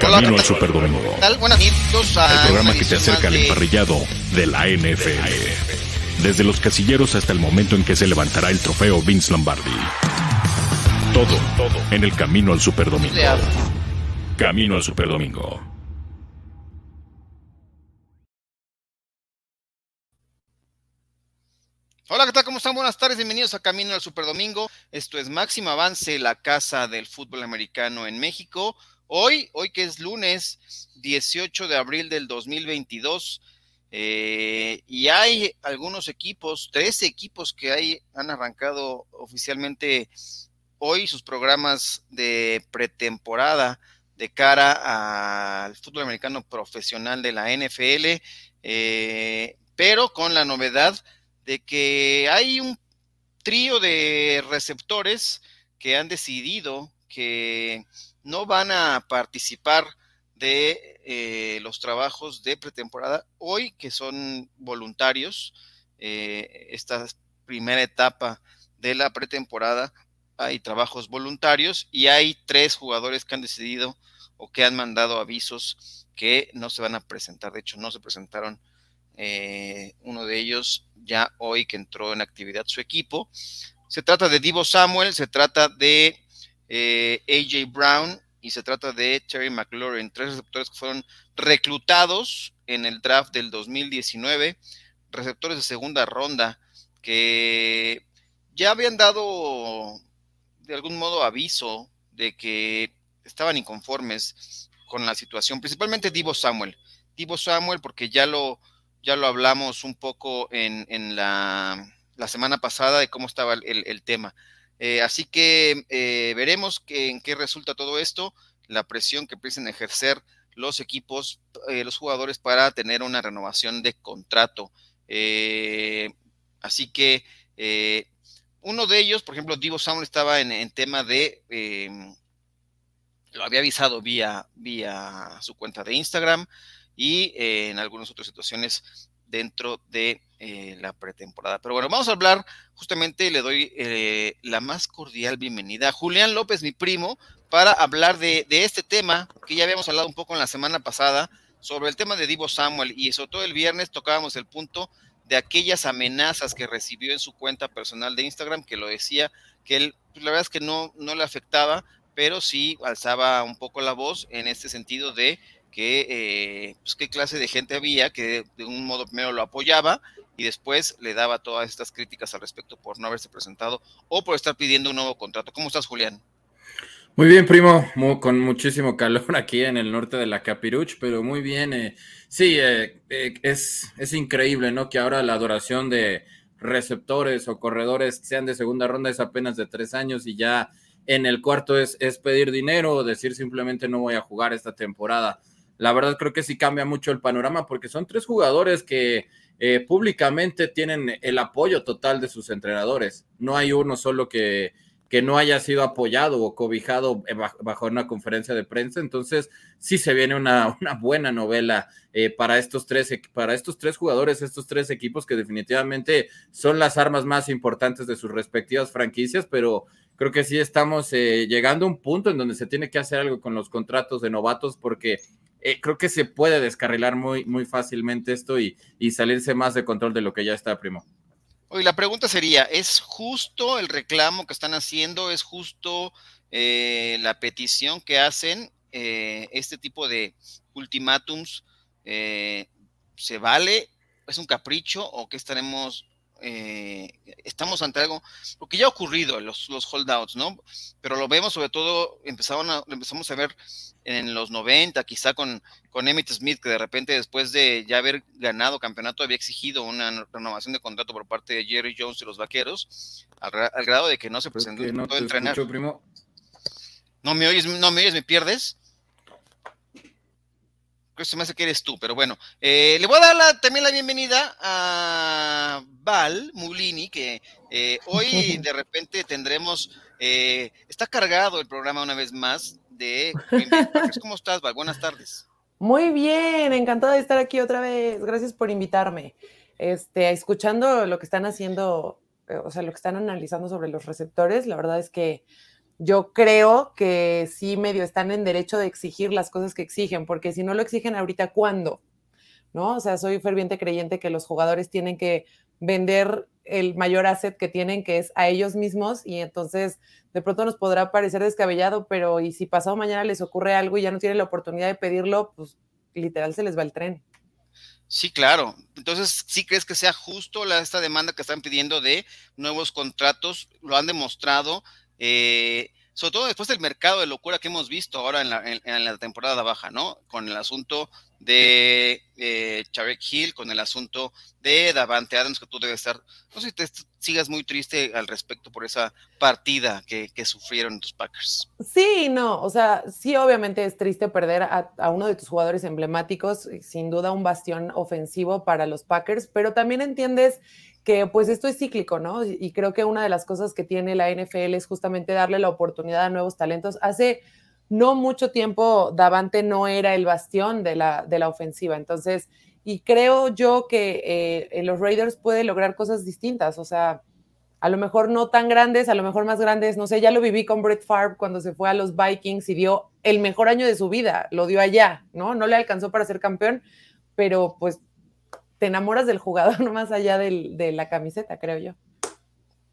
Camino al Superdomingo. El programa que te acerca al emparrillado de la NFL. Desde los casilleros hasta el momento en que se levantará el trofeo Vince Lombardi. Todo, todo en el Camino al Superdomingo. Camino al Superdomingo. Hola, ¿qué tal? ¿Cómo están? Buenas tardes, bienvenidos a Camino al Superdomingo. Esto es Máximo Avance, la casa del fútbol americano en México. Hoy, hoy que es lunes 18 de abril del 2022, eh, y hay algunos equipos, 13 equipos que hay, han arrancado oficialmente hoy sus programas de pretemporada de cara al fútbol americano profesional de la NFL, eh, pero con la novedad de que hay un trío de receptores que han decidido que no van a participar de eh, los trabajos de pretemporada hoy, que son voluntarios. Eh, esta primera etapa de la pretemporada hay trabajos voluntarios y hay tres jugadores que han decidido o que han mandado avisos que no se van a presentar. De hecho, no se presentaron eh, uno de ellos ya hoy que entró en actividad su equipo. Se trata de Divo Samuel, se trata de eh, AJ Brown y se trata de Terry McLaurin, tres receptores que fueron reclutados en el draft del 2019, receptores de segunda ronda que ya habían dado de algún modo aviso de que estaban inconformes con la situación, principalmente Divo Samuel. Divo Samuel porque ya lo ya lo hablamos un poco en, en la, semana pasada de cómo estaba el, tema. Eh, así que eh, veremos en qué resulta todo esto, la presión que empiecen ejercer los equipos, eh, los jugadores para tener una renovación de contrato. así que uno de ellos, por ejemplo, Divo Samuel estaba en, en tema de lo había avisado vía, vía su cuenta de Instagram y en algunas otras situaciones dentro de eh, la pretemporada. Pero bueno, vamos a hablar, justamente le doy eh, la más cordial bienvenida a Julián López, mi primo, para hablar de, este tema que ya habíamos hablado un poco en la semana pasada sobre el tema de Divo Samuel y sobre todo el viernes tocábamos el punto de aquellas amenazas que recibió en su cuenta personal de Instagram, que lo decía, que él, pues, la verdad es que no, no le afectaba, pero sí alzaba un poco la voz en este sentido de que, eh, pues, qué clase de gente había que de un modo primero lo apoyaba y después le daba todas estas críticas al respecto por no haberse presentado o por estar pidiendo un nuevo contrato. ¿Cómo estás, Julián? Muy bien, primo, con muchísimo calor aquí en el norte de la Capiruch, pero muy bien. Eh, sí, eh, es, es increíble, ¿no? Que ahora la adoración de receptores o corredores sean de segunda ronda es apenas de tres años y ya en el cuarto es, es pedir dinero o decir simplemente no voy a jugar esta temporada la verdad creo que sí cambia mucho el panorama porque son tres jugadores que eh, públicamente tienen el apoyo total de sus entrenadores. No hay uno solo que, que no haya sido apoyado o cobijado eh, bajo una conferencia de prensa. Entonces, sí se viene una, una buena novela eh, para, estos tres, para estos tres jugadores, estos tres equipos que definitivamente son las armas más importantes de sus respectivas franquicias, pero creo que sí estamos llegando a un punto en donde se tiene que hacer algo con los contratos de novatos porque eh, creo que se puede descarrilar muy, muy fácilmente esto y, salirse más de control de lo que ya está, primo. Oye, la pregunta sería, ¿es justo el reclamo que están haciendo? ¿Es justo eh, la petición que hacen? Eh, este tipo de ultimátums, ¿se vale? ¿Es un capricho o qué estaremos eh, estamos ante algo, porque ya ha ocurrido los, los holdouts, ¿no? Pero lo vemos sobre todo, empezaron a, empezamos a ver en los 90, quizá con, con Emmett Smith, que de repente después de ya haber ganado campeonato había exigido una renovación de contrato por parte de Jerry Jones y los Vaqueros, al, grado de que no se presentó no entrenar. ¿No me oyes, no me oyes, me pierdes? Se me hace que eres tú, pero bueno. Eh, le voy a dar también la bienvenida a Val Mulini, que eh, hoy de repente tendremos, eh, está cargado el programa una vez más de... ¿Cómo estás, Val? Buenas tardes. Muy bien, encantada de estar aquí otra vez. Gracias por invitarme. Este, escuchando lo que están haciendo, o sea, lo que están analizando sobre los receptores, la verdad es que yo creo que sí medio están en derecho de exigir las cosas que exigen, porque si no lo exigen ahorita, ¿cuándo? ¿No? O sea, soy ferviente creyente que los jugadores tienen que vender el mayor asset que tienen, que es a ellos mismos, y entonces de pronto nos podrá parecer descabellado, pero y si pasado mañana les ocurre algo y ya no tienen la oportunidad de pedirlo, pues literal se les va el tren. Sí, claro. Entonces, ¿sí crees que sea justo la, esta demanda que están pidiendo de nuevos contratos? Lo han demostrado. Eh, sobre todo después del mercado de locura que hemos visto ahora en la, en, la temporada baja, ¿no? Con el asunto de eh, Charek Hill, con el asunto de Davante Adams, que tú debes estar, no sé si te sigas muy triste al respecto por esa partida que, que sufrieron tus Packers. Sí, no, o sea, sí, obviamente es triste perder a, a uno de tus jugadores emblemáticos, sin duda un bastión ofensivo para los Packers, pero también entiendes que pues esto es cíclico, ¿no? Y creo que una de las cosas que tiene la NFL es justamente darle la oportunidad a nuevos talentos. Hace no mucho tiempo Davante no era el bastión de la, de la ofensiva, entonces, y creo yo que eh, los Raiders puede lograr cosas distintas, o sea, a lo mejor no tan grandes, a lo mejor más grandes, no sé, ya lo viví con Brett Favre cuando se fue a los Vikings y dio el mejor año de su vida, lo dio allá, ¿no? No le alcanzó para ser campeón, pero pues te enamoras del jugador no más allá de la camiseta, creo yo.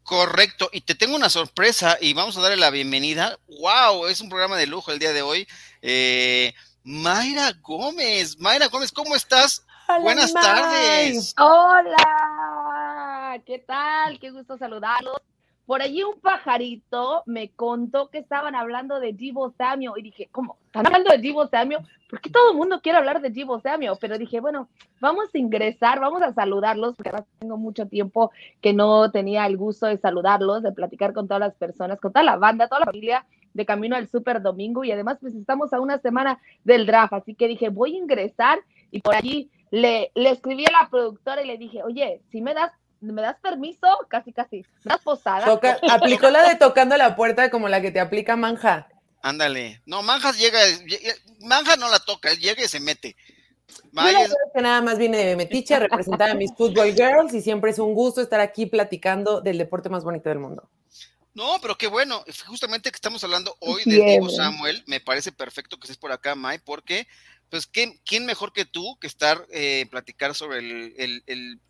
Correcto, y te tengo una sorpresa y vamos a darle la bienvenida. ¡Wow! Es un programa de lujo el día de hoy. Eh, Mayra Gómez, Mayra Gómez, ¿cómo estás? Buenas tardes. Hola, ¿qué tal? Qué gusto saludarlos. Por allí un pajarito me contó que estaban hablando de Divo Samio y dije, ¿cómo? ¿Están hablando de Divo Samio? ¿Por qué todo el mundo quiere hablar de Divo Samio? Pero dije, bueno, vamos a ingresar, vamos a saludarlos, porque ahora tengo mucho tiempo que no tenía el gusto de saludarlos, de platicar con todas las personas, con toda la banda, toda la familia de camino al Super Domingo y además pues estamos a una semana del draft, así que dije, voy a ingresar y por allí le, le escribí a la productora y le dije, oye, si me das ¿me das permiso? Casi, casi. ¿Das posada? aplicó la de tocando la puerta como la que te aplica Manja. Ándale. No, Manjas llega, Manja no la toca, él llega y se mete. que nada más viene de Metiche a representar a mis Football Girls y siempre es un gusto estar aquí platicando del deporte más bonito del mundo. No, pero qué bueno, justamente que estamos hablando hoy de Diego Samuel, me parece perfecto que estés por acá, Mai, porque, pues, ¿quién, mejor que tú que estar eh, platicar sobre el,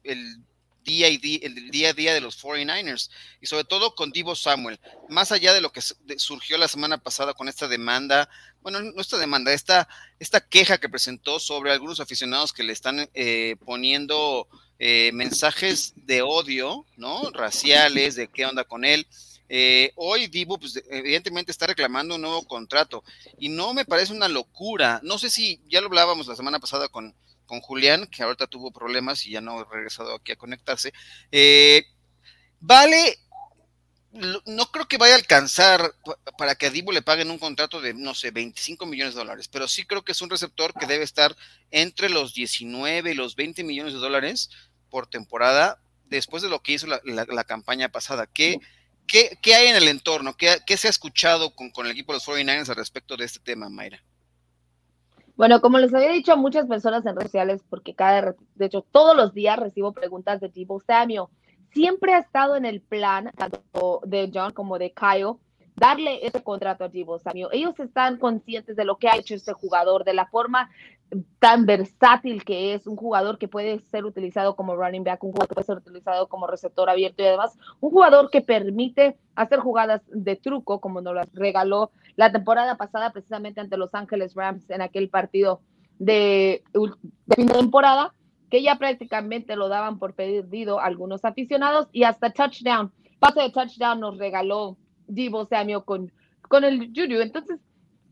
el día, y día, el día a día de los 49ers y sobre todo con Divo Samuel, más allá de lo que surgió la semana pasada con esta demanda, bueno, no esta demanda, esta, esta queja que presentó sobre algunos aficionados que le están eh, poniendo eh, mensajes de odio, ¿no? Raciales, de qué onda con él. Eh, hoy Divo, pues evidentemente está reclamando un nuevo contrato y no me parece una locura. No sé si ya lo hablábamos la semana pasada con, con Julián, que ahorita tuvo problemas y ya no ha regresado aquí a conectarse. Eh, vale, no creo que vaya a alcanzar para que a Divo le paguen un contrato de, no sé, 25 millones de dólares, pero sí creo que es un receptor que debe estar entre los 19 y los 20 millones de dólares por temporada después de lo que hizo la, campaña pasada. ¿Qué, qué, hay en el entorno? ¿Qué, se ha escuchado con, con el equipo de los 49ers al respecto de este tema, Mayra? Bueno, como les había dicho a muchas personas en redes sociales, porque cada, de hecho, todos los días recibo preguntas de tipo Samio, siempre ha estado en el plan, tanto de John como de Kyle, darle ese contrato a Divo Samio. Ellos están conscientes de lo que ha hecho este jugador, de la forma tan versátil que es, un jugador que puede ser utilizado como running back, un jugador que puede ser utilizado como receptor abierto y además un jugador que permite hacer jugadas de truco, como nos las regaló la temporada pasada precisamente ante Los Ángeles Rams en aquel partido de, fin de temporada, que ya prácticamente lo daban por perdido algunos aficionados y hasta touchdown, pase de touchdown nos regaló Divo Samuel con, con el Juju. Entonces,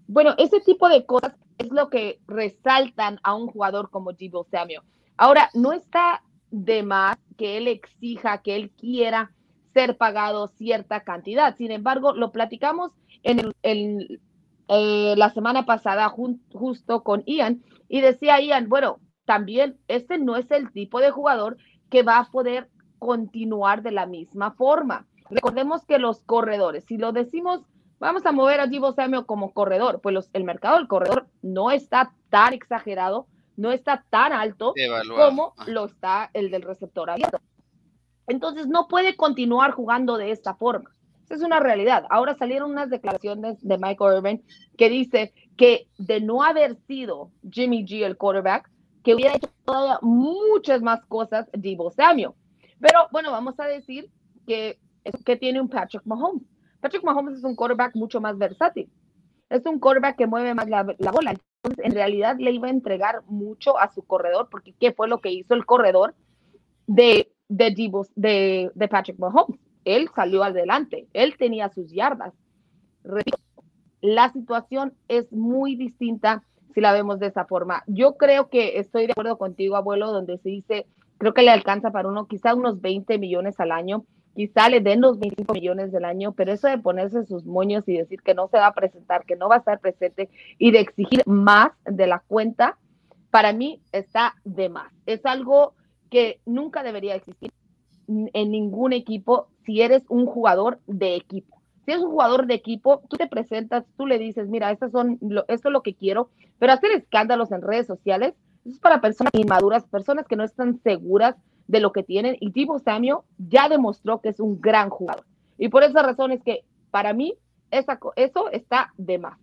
bueno, ese tipo de cosas es lo que resaltan a un jugador como Divo Samuel. Ahora, no está de más que él exija, que él quiera ser pagado cierta cantidad. Sin embargo, lo platicamos en, el, eh, la semana pasada justo con Ian y decía Ian, bueno, también este no es el tipo de jugador que va a poder continuar de la misma forma. Recordemos que los corredores, si lo decimos, vamos a mover a Divo Samuel como corredor, pues el mercado del corredor no está tan exagerado, no está tan alto como lo está el del receptor abierto. Entonces no puede continuar jugando de esta forma. Esa es una realidad. Ahora salieron unas declaraciones de Michael Irvin que dice que de no haber sido Jimmy G el quarterback, que hubiera hecho todavía muchas más cosas Divo Samuel. Pero bueno, vamos a decir que, que tiene un Patrick Mahomes. Patrick Mahomes es un quarterback mucho más versátil. Es un quarterback que mueve más la, bola. Entonces, en realidad le iba a entregar mucho a su corredor, porque ¿qué fue lo que hizo el corredor de, de, de, de Patrick Mahomes? Él salió adelante, él tenía sus yardas. Repito, la situación es muy distinta si la vemos de esa forma. Yo creo que estoy de acuerdo contigo, abuelo, donde se dice, creo que le alcanza para uno, quizá unos 20 millones al año, quizá le den los 25 millones del año, pero eso de ponerse sus moños y decir que no se va a presentar, que no va a estar presente y de exigir más de la cuenta, para mí está de más. Es algo que nunca debería existir en ningún equipo si eres un jugador de equipo. Si es un jugador de equipo, tú te presentas, tú le dices, mira, estas son esto es lo que quiero, pero hacer escándalos en redes sociales es para personas inmaduras, personas que no están seguras de lo que tienen. Y Divo Samuel ya demostró que es un gran jugador. Y por esa razón es que para mí esa, eso está de más.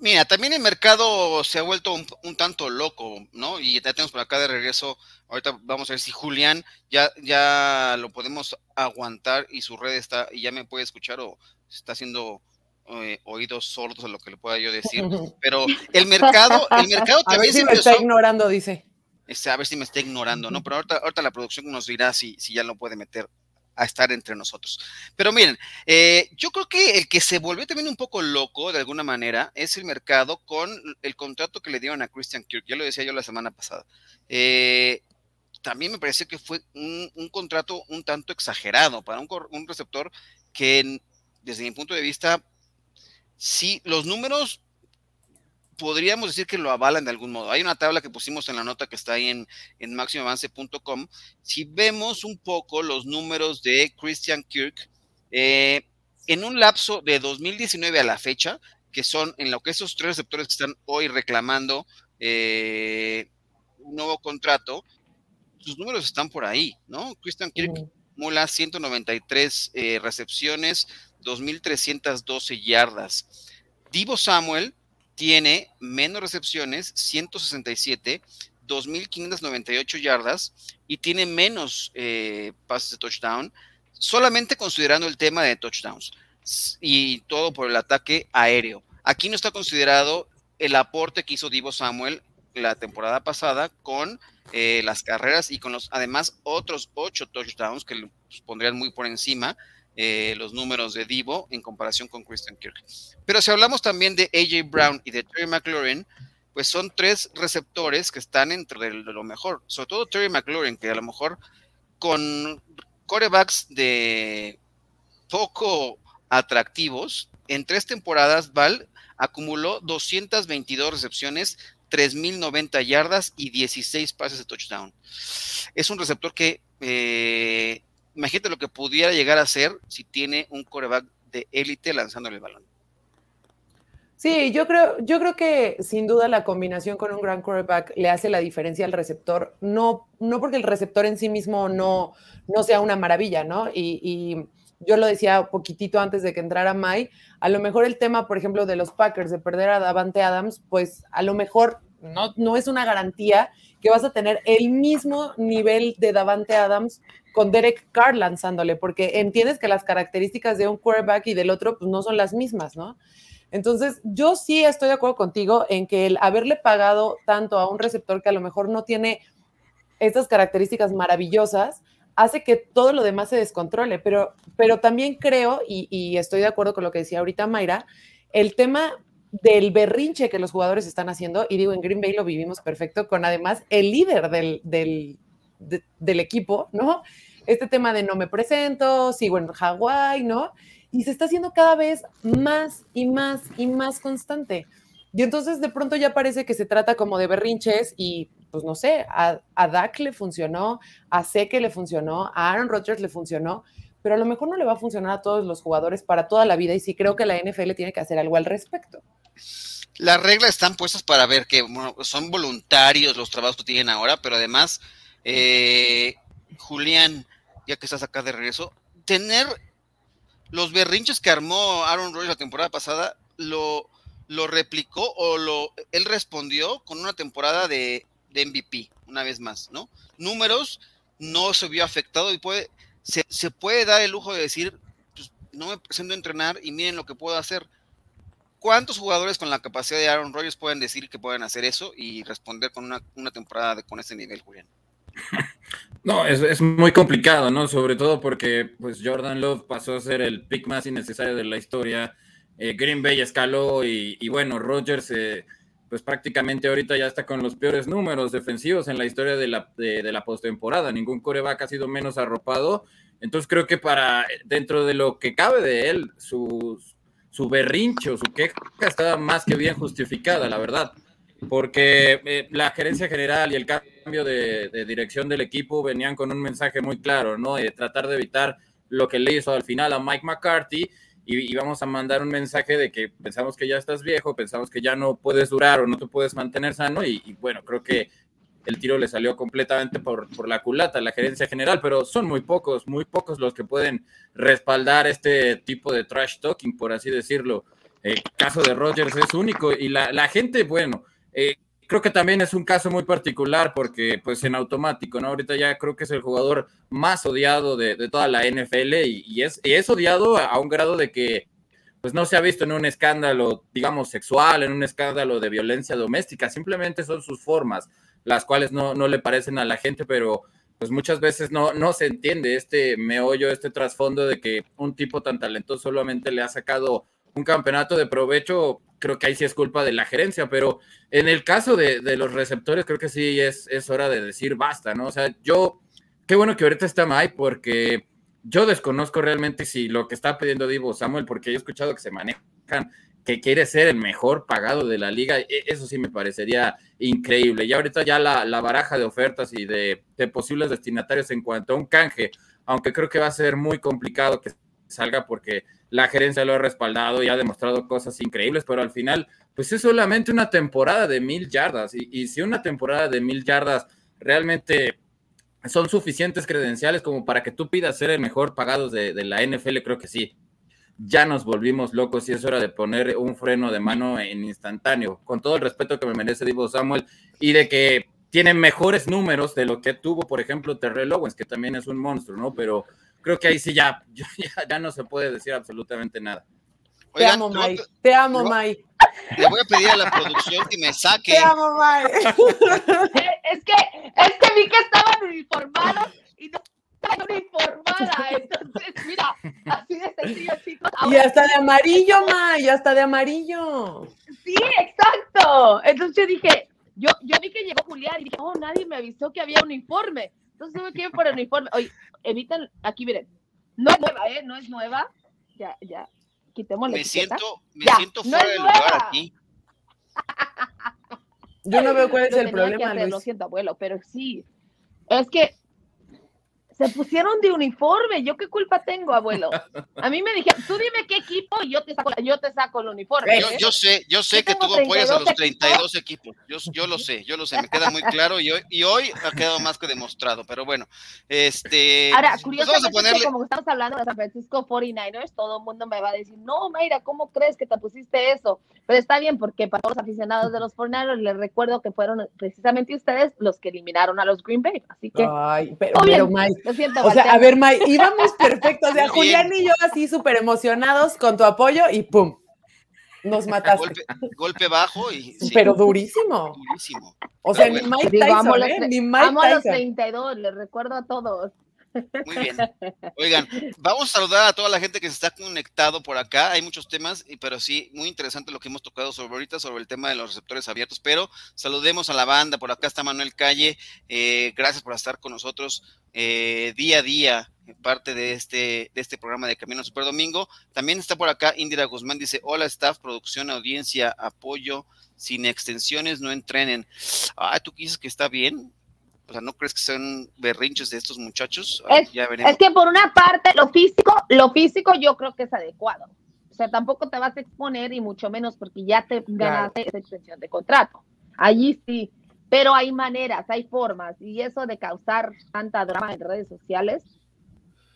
Mira, también el mercado se ha vuelto un, tanto loco, ¿no? Y ya tenemos por acá de regreso, ahorita vamos a ver si Julián ya, ya lo podemos aguantar y su red está, y ya me puede escuchar o está haciendo eh, oídos sordos a lo que le pueda yo decir. Pero el mercado, el mercado también a ver si me está ignorando, dice. Este, a ver si me está ignorando, ¿no? Pero ahorita, ahorita la producción nos dirá si, si ya lo puede meter a estar entre nosotros. Pero miren, eh, yo creo que el que se volvió también un poco loco de alguna manera es el mercado con el contrato que le dieron a Christian Kirk. Ya lo decía yo la semana pasada. Eh, también me pareció que fue un, contrato un tanto exagerado para un, un receptor que desde mi punto de vista, sí, los números podríamos decir que lo avalan de algún modo. Hay una tabla que pusimos en la nota que está ahí en, en máximoavance.com. Si vemos un poco los números de Christian Kirk, eh, en un lapso de 2019 a la fecha, que son en lo que esos tres receptores que están hoy reclamando eh, un nuevo contrato, sus números están por ahí, ¿no? Christian Kirk mula 193 eh, recepciones, 2.312 yardas. Divo Samuel, tiene menos recepciones, 167, 2.598 yardas y tiene menos eh, pases de touchdown, solamente considerando el tema de touchdowns y todo por el ataque aéreo. Aquí no está considerado el aporte que hizo Divo Samuel la temporada pasada con eh, las carreras y con los además otros ocho touchdowns que le pondrían muy por encima eh, los números de Divo en comparación con Christian Kirk. Pero si hablamos también de AJ Brown y de Terry McLaurin, pues son tres receptores que están entre de lo mejor, sobre todo Terry McLaurin, que a lo mejor con corebacks de poco atractivos, en tres temporadas Val acumuló 222 recepciones, 3.090 yardas y 16 pases de touchdown. Es un receptor que eh, imagínate lo que pudiera llegar a ser si tiene un coreback de élite lanzándole el balón. Sí, yo creo, yo creo que sin duda la combinación con un gran quarterback le hace la diferencia al receptor, no, no porque el receptor en sí mismo no, no sea una maravilla, ¿no? Y, yo lo decía poquitito antes de que entrara Mai, a lo mejor el tema, por ejemplo, de los Packers, de perder a Davante Adams, pues a lo mejor no, no es una garantía que vas a tener el mismo nivel de Davante Adams con Derek Carr lanzándole, porque entiendes que las características de un quarterback y del otro pues, no son las mismas, ¿no? Entonces, yo sí estoy de acuerdo contigo en que el haberle pagado tanto a un receptor que a lo mejor no tiene estas características maravillosas, hace que todo lo demás se descontrole, pero, pero también creo, y, estoy de acuerdo con lo que decía ahorita Mayra, el tema del berrinche que los jugadores están haciendo, y digo, en Green Bay lo vivimos perfecto, con además el líder del, del equipo, ¿no? Este tema de no me presento, sigo en Hawái, ¿no? Y se está haciendo cada vez más y más y más constante. Y entonces de pronto ya parece que se trata como de berrinches y pues no sé, a, a Dak le funcionó, a Seke le funcionó, a Aaron Rodgers le funcionó, pero a lo mejor no le va a funcionar a todos los jugadores para toda la vida y sí creo que la NFL tiene que hacer algo al respecto. Las reglas están puestas para ver que son voluntarios los trabajos que tienen ahora, pero además eh, Julián, ya que estás acá de regreso, tener los berrinches que armó Aaron Rodgers la temporada pasada lo, lo replicó o lo, él respondió con una temporada de, de MVP, una vez más, ¿no? Números, no se vio afectado y puede, se, se puede dar el lujo de decir, pues, no me presento a entrenar y miren lo que puedo hacer. ¿Cuántos jugadores con la capacidad de Aaron Rodgers pueden decir que pueden hacer eso y responder con una, temporada con ese nivel, Julián? No, es, muy complicado, ¿no? Sobre todo porque pues Jordan Love pasó a ser el pick más innecesario de la historia. Eh, Green Bay escaló y, bueno, Rodgers eh, pues prácticamente ahorita ya está con los peores números defensivos en la historia de la, de, de la postemporada. Ningún coreback ha sido menos arropado. Entonces creo que para dentro de lo que cabe de él, su, su berrincho, su queja está más que bien justificada, la verdad porque eh, la gerencia general y el cambio de, dirección del equipo venían con un mensaje muy claro, ¿no? De tratar de evitar lo que le hizo al final a Mike McCarthy y, y, vamos a mandar un mensaje de que pensamos que ya estás viejo, pensamos que ya no puedes durar o no te puedes mantener sano y bueno, creo que el tiro le salió completamente por, por, la culata a la gerencia general, pero son muy pocos, muy pocos los que pueden respaldar este tipo de trash talking, por así decirlo. El caso de Rogers es único y la, la gente, bueno, eh, creo que también es un caso muy particular porque pues en automático, ¿no? Ahorita ya creo que es el jugador más odiado de, de toda la NFL y, y, es, y, es, odiado a, a, un grado de que pues no se ha visto en un escándalo, digamos, sexual, en un escándalo de violencia doméstica, simplemente son sus formas, las cuales no, no le parecen a la gente, pero pues muchas veces no, no se entiende este meollo, este trasfondo de que un tipo tan talentoso solamente le ha sacado un campeonato de provecho, creo que ahí sí es culpa de la gerencia, pero en el caso de, de los receptores, creo que sí es, es, hora de decir basta, ¿no? O sea, yo, qué bueno que ahorita está Mike, porque yo desconozco realmente si lo que está pidiendo Divo Samuel, porque he escuchado que se manejan, que quiere ser el mejor pagado de la liga, eso sí me parecería increíble. Y ahorita ya la, la baraja de ofertas y de, de posibles destinatarios en cuanto a un canje, aunque creo que va a ser muy complicado que salga porque la gerencia lo ha respaldado y ha demostrado cosas increíbles, pero al final, pues es solamente una temporada de mil yardas. Y, y si una temporada de mil yardas realmente son suficientes credenciales como para que tú pidas ser el mejor pagado de, de, la NFL, creo que sí. Ya nos volvimos locos y es hora de poner un freno de mano en instantáneo, con todo el respeto que me merece Divo Samuel y de que tiene mejores números de lo que tuvo, por ejemplo, Terrell Owens, que también es un monstruo, ¿no? Pero creo que ahí sí ya, ya, ya no se puede decir absolutamente nada. Oigan, te amo, Mike. Te, amo, Mike. Le voy a pedir a la producción que me saque. Te amo, Mike. es que, es que vi que estaban uniformados y no estaban uniformada. Entonces, mira, así de sencillo, chicos. Ahora, y hasta de amarillo, Mike, y hasta de amarillo. Sí, exacto. Entonces yo dije, yo, yo vi que llegó Julián y dije, oh, nadie me avisó que había uniforme. Entonces tuve que ir por el uniforme. Oye, evitan, aquí miren, no es nueva, ¿eh? No es nueva. Ya, ya, quitemos la Me etiqueta. siento, me Ya, siento no fuera es de lugar aquí. Yo no veo cuál es Lo el problema, hacer, Lo Luis. siento, abuelo, pero sí. Es que se pusieron de uniforme. ¿Yo qué culpa tengo, abuelo? A mí me dijeron, tú dime qué equipo y yo te saco, yo te saco el uniforme. Yo, ¿eh? yo sé, yo sé Yo que tú apoyas a los 32 32 equipos. Yo, yo lo sé, yo lo sé, me queda muy claro y hoy, y hoy ha quedado más que demostrado. Pero bueno, este. Ahora, pues curiosamente, vamos a ponerle. es que como estamos hablando de San Francisco 49ers, todo el mundo me va a decir, no, Mayra, ¿cómo crees que te pusiste eso? Pero está bien, porque para todos los aficionados de los 49ers, les recuerdo que fueron precisamente ustedes los que eliminaron a los Green Bay. Así que, Ay, pero. Lo siento, O sea, a ver, Mike, íbamos perfectos. O sea. Julián y yo así súper emocionados con tu apoyo y ¡pum! Nos mataste. Golpe, golpe bajo y. sí, Pero durísimo. durísimo. O sea, Pero ni bueno. Mike Digo, amo, Tyson, los, ¿eh? Ni Mike amo a los Tyson. 32, les recuerdo a todos. Muy bien. Oigan, vamos a saludar a toda la gente que se está conectado por acá. Hay muchos temas, y- pero sí, muy interesante lo que hemos tocado sobre ahorita, sobre el tema de los receptores abiertos. Pero saludemos a la banda. Por acá está Manuel Calle. Eh, gracias por estar con nosotros eh, día a día, parte de este, de este programa de Camino Super Domingo. También está por acá Indira Guzmán. Dice: Hola, staff, producción, audiencia, apoyo. Sin extensiones, no entrenen. Ah, ¿tú dices que está bien? O sea, ¿no crees que son berrinches de estos muchachos? Es- ya. Es que por una parte, lo físico, lo físico yo creo que es adecuado. O sea, tampoco te vas a exponer y mucho menos porque ya te ganaste esa extensión de contrato. Allí sí, pero hay maneras, hay formas y eso de causar tanta drama en redes sociales,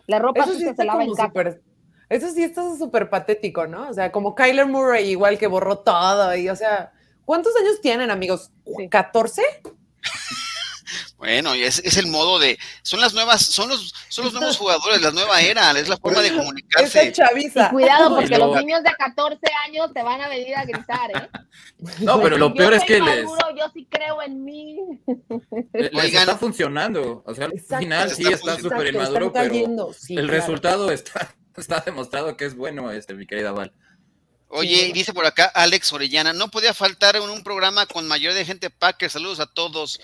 la ropa Eso sí está se lava en casa. súper. Eso sí, esto es súper patético, ¿no? O sea, como Kyler Murray, igual que borró todo, y o sea, ¿cuántos años tienen, amigos? ¿14? Bueno, es, es el modo de, son las nuevas, son los, son los nuevos jugadores, la nueva era, es la forma de comunicarse. chaviza. cuidado, porque los niños de 14 años te van a venir a gritar, ¿eh? No, pero lo peor es que les. yo sí creo en mí. Les está funcionando. O sea, al final sí está súper inmaduro, pero el resultado está, está demostrado que es bueno, este, mi querida Val. Oye, dice por acá Alex Orellana, no podía faltar en un programa con mayor de gente Packer. Saludos a todos.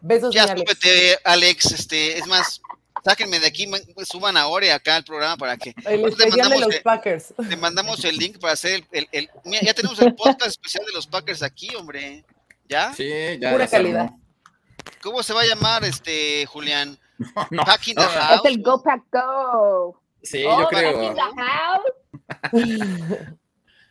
Besos, ya Alex. súbete, Alex. Este, es más, sáquenme de aquí, suban ahora acá al programa para que. El especial de los el, Packers. Te mandamos el link para hacer el, el, mira, ya tenemos el podcast especial de los Packers aquí, hombre. ¿Ya? Sí, ya. Pura calidad. ¿Cómo se va a llamar, este, Julián? No, no, Packing the no, house. Es el Go Pack Go. Sí, Oh, yo creo. Packing the house.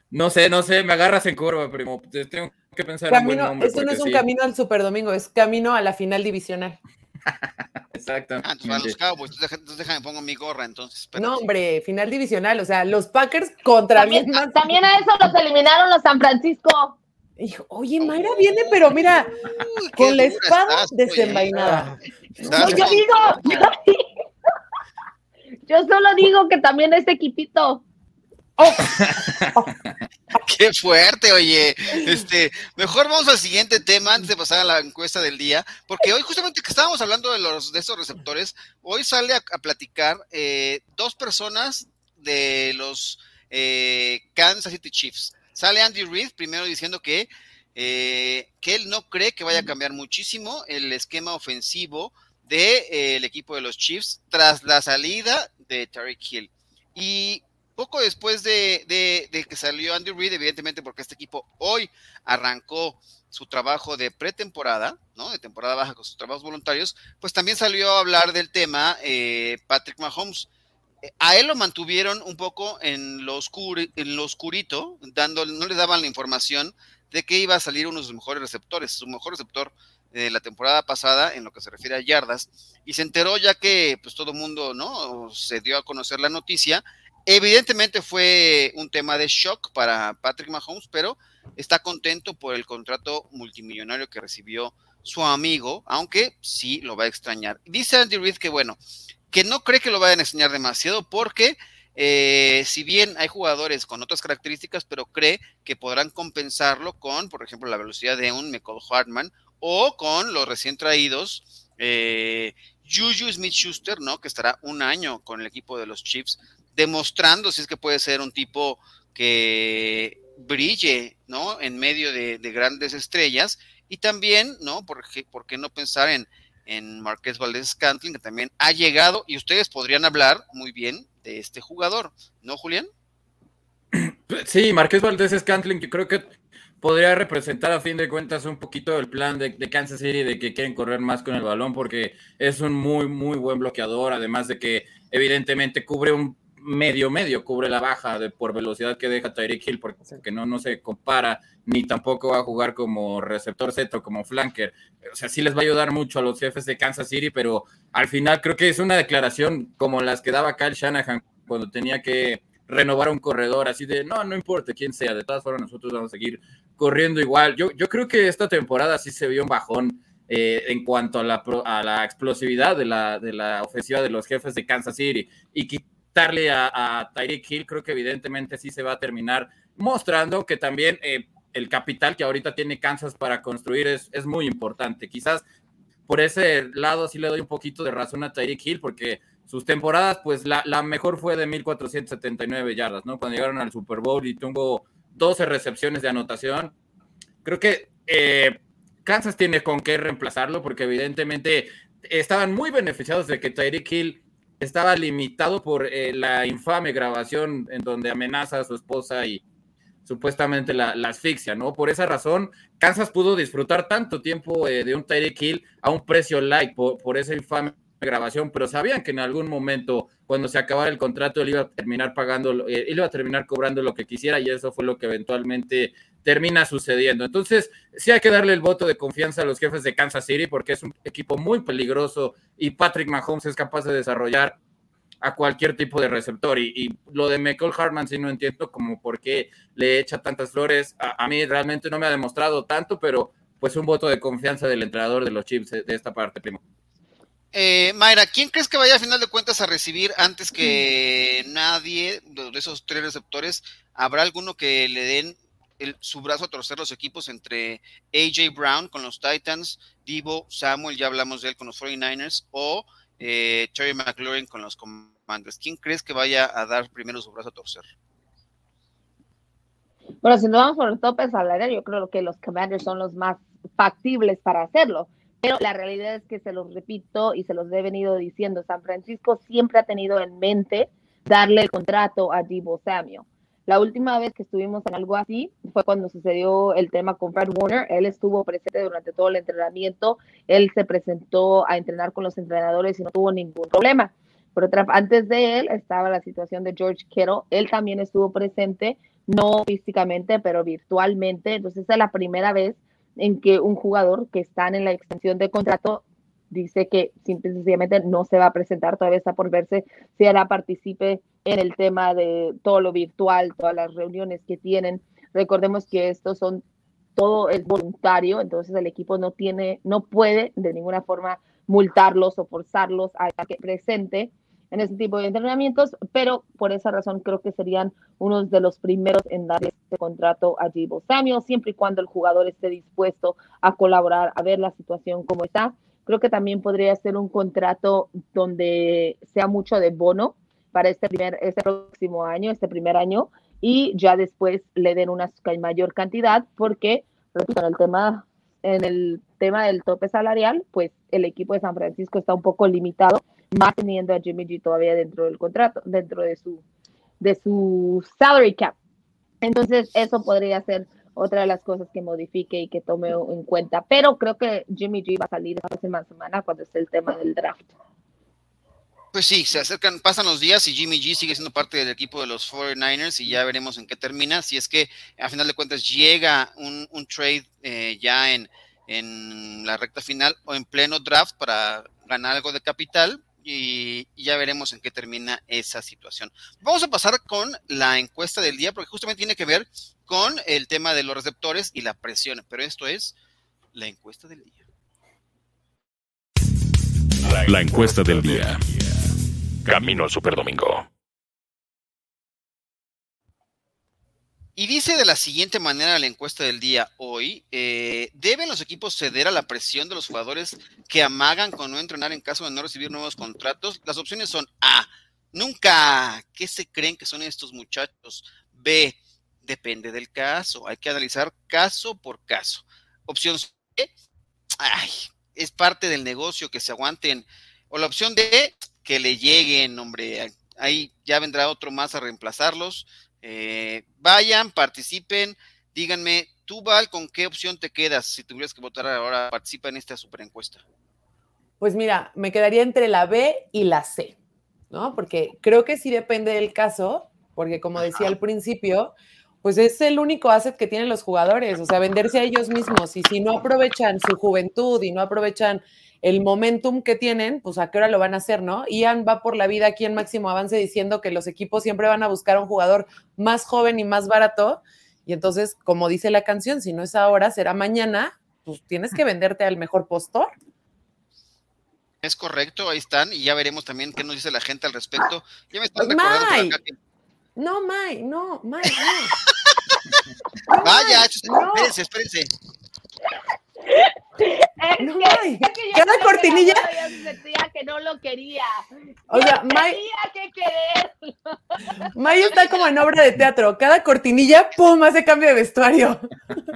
No sé, no sé, me agarras en curva, primo. Tengo que pensar en un buen nombre. esto no es un sí. camino al Superdomingo, es camino a la final divisional. Exactamente. Ah, entonces los Cowboys. Entonces, déjame, pongo mi gorra, entonces. espérate. No, hombre, final divisional, o sea, los Packers contra También, más. también a eso los eliminaron los San Francisco. Hijo, oye, Mayra viene, pero mira, Uy, con la espada estás, oye. desenvainada. Estás No, yo digo, yo digo. Yo solo digo que también este equipito. Qué fuerte, oye. Este, mejor vamos al siguiente tema antes de pasar a la encuesta del día, porque hoy justamente que estábamos hablando de los de estos receptores, hoy sale a, platicar eh, dos personas de los eh, Kansas City Chiefs. Sale Andy Reid primero diciendo que eh, que él no cree que vaya a cambiar muchísimo el esquema ofensivo del equipo de los Chiefs tras la salida de Tariq Hill. Y poco después de, que salió Andy Reid, evidentemente porque este equipo hoy arrancó su trabajo de pretemporada, ¿no? De temporada baja con sus trabajos voluntarios, pues también salió a hablar del tema eh, Patrick Mahomes. Eh, a él lo mantuvieron un poco en lo, oscuro, en lo oscurito, dando, no le daban la información de que iba a salir uno de sus mejores receptores, su mejor receptor de la temporada pasada en lo que se refiere a yardas, y se enteró ya que pues todo el mundo, ¿no? Se dio a conocer la noticia, Evidentemente fue un tema de shock para Patrick Mahomes, pero está contento por el contrato multimillonario que recibió su amigo, aunque sí lo va a extrañar. Dice Andy Reid que bueno, que no cree que lo vayan a extrañar demasiado porque eh, si bien hay jugadores con otras características, pero cree que podrán compensarlo con, por ejemplo, la velocidad de un Michael Hartman o con los recién traídos eh, Juju Smith-Schuster, ¿no? Que estará un año con el equipo de los Chiefs demostrando si es que puede ser un tipo que brille, ¿no? En medio de, de grandes estrellas y también, ¿no? ¿Por qué, por qué no pensar en, en Marqués Valdés Scantling, que también ha llegado y ustedes podrían hablar muy bien de este jugador, ¿no, Julián? Sí, Marqués Valdés Scantling, yo creo que podría representar a fin de cuentas un poquito el plan de, de, Kansas City de que quieren correr más con el balón porque es un muy, muy buen bloqueador, además de que evidentemente cubre un medio medio, cubre la baja de, por velocidad que deja Tyreek Hill porque, porque no, no se compara ni tampoco va a jugar como receptor Z o como flanker. O sea, sí les va a ayudar mucho a los jefes de Kansas City, pero al final creo que es una declaración como las que daba Kyle Shanahan cuando tenía que renovar un corredor, así de, no, no importa quién sea, de todas formas nosotros vamos a seguir corriendo igual. Yo, yo creo que esta temporada sí se vio un bajón eh, en cuanto a la, a la explosividad de la, de la ofensiva de los jefes de Kansas City y quitarle a, Tyreek Hill, creo que evidentemente sí se va a terminar mostrando que también eh, el capital que ahorita tiene Kansas para construir es, es muy importante. Quizás por ese lado sí le doy un poquito de razón a Tyreek Hill porque sus temporadas, pues la, la, mejor fue de 1479 yardas, ¿no? Cuando llegaron al Super Bowl y tuvo 12 recepciones de anotación. Creo que eh, Kansas tiene con qué reemplazarlo porque evidentemente estaban muy beneficiados de que Tyreek Hill estaba limitado por eh, la infame grabación en donde amenaza a su esposa y supuestamente la, asfixia, ¿no? Por esa razón, Kansas pudo disfrutar tanto tiempo eh, de un Tyreek Hill a un precio light por, por esa infame grabación, pero sabían que en algún momento, cuando se acabara el contrato, él iba a terminar pagando, eh, él iba a terminar cobrando lo que quisiera y eso fue lo que eventualmente termina sucediendo. Entonces, sí hay que darle el voto de confianza a los jefes de Kansas City porque es un equipo muy peligroso y Patrick Mahomes es capaz de desarrollar a cualquier tipo de receptor. Y, lo de Michael Hartman sí no entiendo como por qué le echa tantas flores. A, mí realmente no me ha demostrado tanto, pero pues un voto de confianza del entrenador de los Chiefs de esta parte, primo. Eh, Mayra, ¿quién crees que vaya a final de cuentas a recibir antes que nadie de esos tres receptores? ¿Habrá alguno que le den su brazo a torcer los equipos entre AJ Brown con los Titans, Divo Samuel, ya hablamos de él con los 49ers, o eh, Terry McLaurin con los Commanders? ¿Quién crees que vaya a dar primero su brazo a torcer? Bueno, si no vamos por el tope salarial, yo creo que los Commanders son los más factibles para hacerlo. Pero la realidad es que se los repito y se los he venido diciendo, San Francisco siempre ha tenido en mente darle el contrato a Divo Samuel. La última vez que estuvimos en algo así fue cuando sucedió el tema con Fred Warner. Él estuvo presente durante todo el entrenamiento. Él se presentó a entrenar con los entrenadores y no tuvo ningún problema. Pero antes de él estaba la situación de George Kittle. Él también estuvo presente, no físicamente, pero virtualmente. Entonces, esa es la primera vez en que un jugador que está en la extensión de contrato dice que simplemente no se va a presentar, todavía está por verse si hará participe en el tema de todo lo virtual, todas las reuniones que tienen. Recordemos que estos son todo es voluntario, entonces el equipo no tiene, no puede de ninguna forma multarlos o forzarlos a que presente en ese tipo de entrenamientos, pero por esa razón creo que serían unos de los primeros en dar este contrato a Jibo Samuel, siempre y cuando el jugador esté dispuesto a colaborar, a ver la situación como está. Creo que también podría ser un contrato donde sea mucho de bono para este, primer, este próximo año, este primer año, y ya después le den una mayor cantidad, porque, repito, en el tema, en el tema del tope salarial, pues el equipo de San Francisco está un poco limitado más teniendo a Jimmy G todavía dentro del contrato, dentro de su, de su salary cap. Entonces, eso podría ser otra de las cosas que modifique y que tome en cuenta. Pero creo que Jimmy G va a salir esta próxima semana cuando esté el tema del draft. Pues sí, se acercan, pasan los días y Jimmy G sigue siendo parte del equipo de los 49ers y ya veremos en qué termina. Si es que a final de cuentas llega un, trade eh, ya en, en la recta final o en pleno draft para ganar algo de capital, y, ya veremos en qué termina esa situación. Vamos a pasar con la encuesta del día, porque justamente tiene que ver con el tema de los receptores y la presión, pero esto es la encuesta del día. La encuesta del día. Camino al Superdomingo. Y dice de la siguiente manera la encuesta del día hoy, eh, ¿deben los equipos ceder a la presión de los jugadores que amagan con no entrenar en caso de no recibir nuevos contratos? Las opciones son A, nunca, ¿qué se creen que son estos muchachos? B, depende del caso, hay que analizar caso por caso. Opción C, ay, es parte del negocio que se aguanten. O la opción D, que le lleguen, hombre, ahí ya vendrá otro más a reemplazarlos eh, vayan, participen, díganme, tú Val, ¿con qué opción te quedas si tuvieras que votar ahora? Participa en esta super encuesta. Pues mira, me quedaría entre la B y la C, ¿no? Porque creo que sí depende del caso, porque como decía al principio, pues es el único asset que tienen los jugadores, o sea, venderse a ellos mismos y si no aprovechan su juventud y no aprovechan el momentum que tienen, pues a qué hora lo van a hacer, ¿no? Ian va por la vida aquí en máximo avance diciendo que los equipos siempre van a buscar a un jugador más joven y más barato. Y entonces, como dice la canción, si no es ahora, será mañana, pues tienes que venderte al mejor postor. Es correcto, ahí están, y ya veremos también qué nos dice la gente al respecto. Ya me están recordando No, May, no, May, no. Vaya, espérense, espérense. No, que, cada cortinilla sentía que no lo quería. O sea, May, que May está como en obra de teatro. Cada cortinilla, pum, hace cambio de vestuario.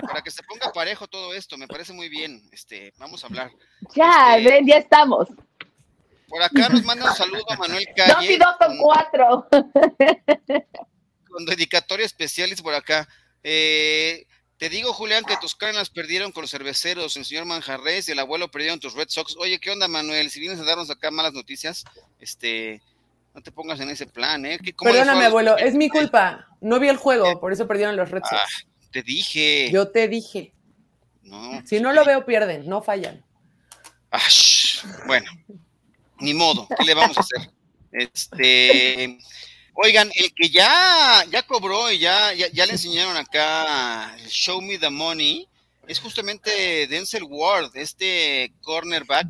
Para que se ponga parejo todo esto, me parece muy bien. Este, vamos a hablar. Ya, este, ven, ya estamos. Por acá nos manda un saludo a Manuel Calle. Dos y dos son cuatro. Con dedicatoria especial por acá. Eh, te digo, Julián, que tus canas perdieron con los cerveceros, el señor Manjarres y el abuelo perdieron tus Red Sox. Oye, ¿qué onda, Manuel? Si vienes a darnos acá malas noticias, este, no te pongas en ese plan, ¿eh? Perdóname, abuelo, es mi culpa. No vi el juego, por eso perdieron los Red Sox. Ah, te dije. Yo te dije. No. Si no lo veo, pierden, no fallan. bueno, ni modo, ¿qué le vamos a hacer? Este, oigan, el que ya, ya cobró y ya, ya, le enseñaron acá Show Me the Money, es justamente Denzel Ward, este cornerback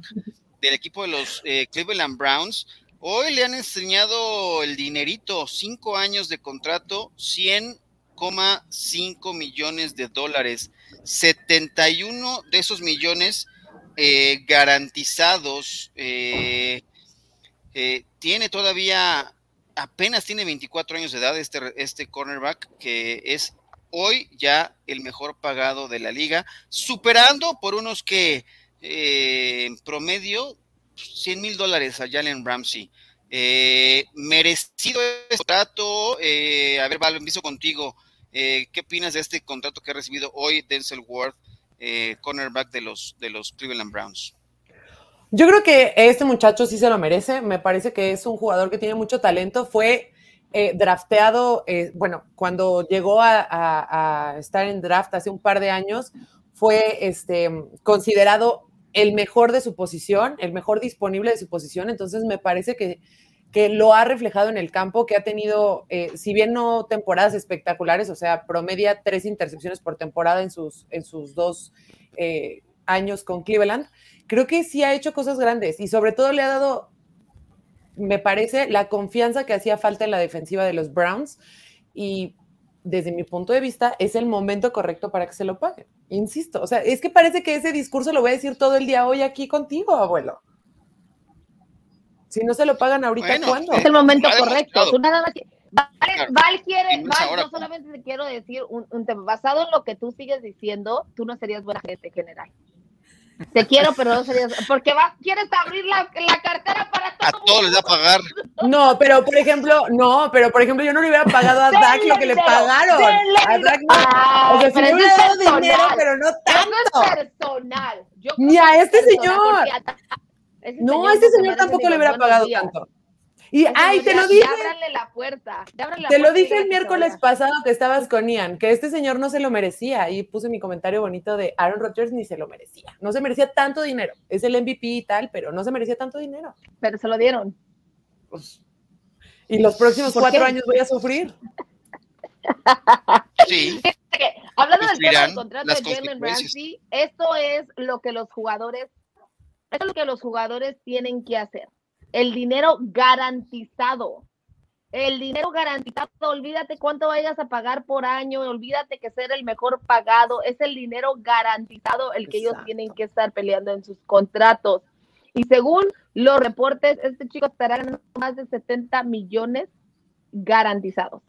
del equipo de los eh, Cleveland Browns. Hoy le han enseñado el dinerito, cinco años de contrato, 100,5 millones de dólares, 71 de esos millones eh, garantizados. Eh, tiene todavía, apenas tiene 24 años de edad este, este cornerback, que es hoy ya el mejor pagado de la liga, superando por unos que en promedio 100 mil dólares a Jalen Ramsey. merecido este contrato. a ver, Val, empiezo contigo. ¿Qué opinas de este contrato que ha recibido hoy Denzel Ward eh, cornerback de los, de los Cleveland Browns. Yo creo que este muchacho sí se lo merece. Me parece que es un jugador que tiene mucho talento. Fue eh, drafteado, eh, bueno, cuando llegó a, estar en draft hace un par de años, fue este, considerado el mejor de su posición, el mejor disponible de su posición. Entonces me parece que que lo ha reflejado en el campo, que ha tenido, eh, si bien no temporadas espectaculares, o sea, promedia tres intercepciones por temporada en sus, en sus dos eh, años con Cleveland, creo que sí ha hecho cosas grandes y sobre todo le ha dado, me parece, la confianza que hacía falta en la defensiva de los Browns y desde mi punto de vista es el momento correcto para que se lo paguen. Insisto, o sea, es que parece que ese discurso lo voy a decir todo el día hoy aquí contigo, abuelo. Si no se lo pagan ahorita, ¿cuándo? Es el momento correcto. Tú nada más. Val, quiere, Val, no solamente te quiero decir un, tema. Basado en lo que tú sigues diciendo, tú no serías buena gente general. Te quiero, pero no serías. Porque vas, quieres abrir la, la cartera para todo. A todos les va a pagar. No, pero por ejemplo, no, pero por ejemplo, yo no le hubiera pagado a Dak lo que le pagaron. A Dak no. o sea, si le hubiera dado dinero, pero no tanto. No es personal. Ni a este señor no, a este señor tampoco le hubiera pagado tanto. Y, ay, te lo dije. la puerta. te lo dije el miércoles pasado que estabas con Ian, que este señor no se lo merecía. Y puse mi comentario bonito de Aaron Rodgers ni se lo merecía. No se merecía tanto dinero. Es el MVP y tal, pero no se merecía tanto dinero. Pero se lo dieron. Pues, y los próximos cuatro años voy a sufrir. Sí. Hablando del tema del contrato de Jalen Ramsey, esto es lo que los jugadores eso es lo que los jugadores tienen que hacer. El dinero garantizado. El dinero garantizado, olvídate cuánto vayas a pagar por año, olvídate que ser el mejor pagado, es el dinero garantizado el que ellos tienen que estar peleando en sus contratos. Y según los reportes, este chico estará ganando más de 70 millones garantizados.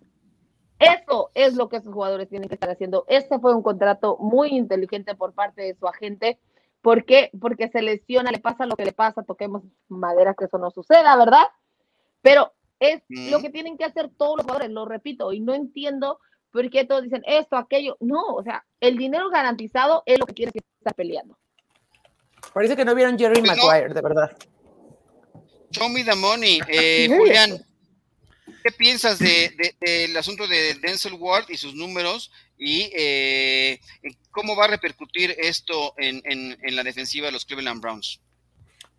Eso es lo que esos jugadores tienen que estar haciendo. Este fue un contrato muy inteligente por parte de su agente ¿Por qué? Porque se lesiona, le pasa lo que le pasa, toquemos madera que eso no suceda, ¿verdad? Pero es lo que tienen que hacer todos los jugadores, lo repito, y no entiendo por qué todos dicen esto, aquello. No, o sea, el dinero garantizado es lo que quiere estar peleando. Parece que no vieron Jerry pues Maguire, de verdad. Show me the money. Eh, Julián, ¿qué piensas del de, asunto de Denzel Ward y sus números? Y eh, ¿Cómo va a repercutir esto en, la defensiva de los Cleveland Browns?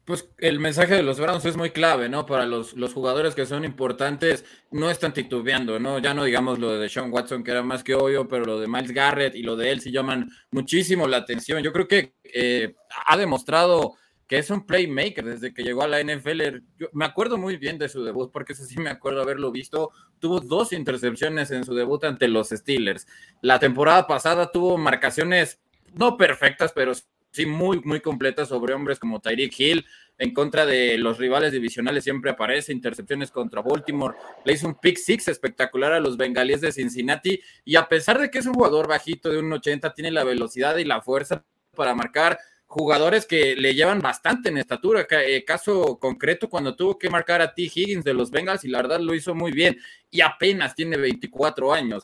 Pues el mensaje de los Browns es muy clave, ¿no? Para los, jugadores que son importantes, no están titubeando, ¿no? Ya no digamos lo de Sean Watson, que era más que obvio, pero lo de Miles Garrett y lo de él sí llaman muchísimo la atención. Yo creo que eh, ha demostrado que es un playmaker desde que llegó a la NFL. Yo me acuerdo muy bien de su debut, porque eso sí me acuerdo haberlo visto. Tuvo dos intercepciones en su debut ante los Steelers. La temporada pasada tuvo marcaciones no perfectas, pero sí muy, muy completas sobre hombres como Tyreek Hill. En contra de los rivales divisionales siempre aparece, intercepciones contra Baltimore. Le hizo un pick six espectacular a los bengalíes de Cincinnati. Y a pesar de que es un jugador bajito de un 80, tiene la velocidad y la fuerza para marcar jugadores que le llevan bastante en estatura. Eh, caso concreto, cuando tuvo que marcar a T. Higgins de los Bengals, y la verdad lo hizo muy bien, y apenas tiene 24 años.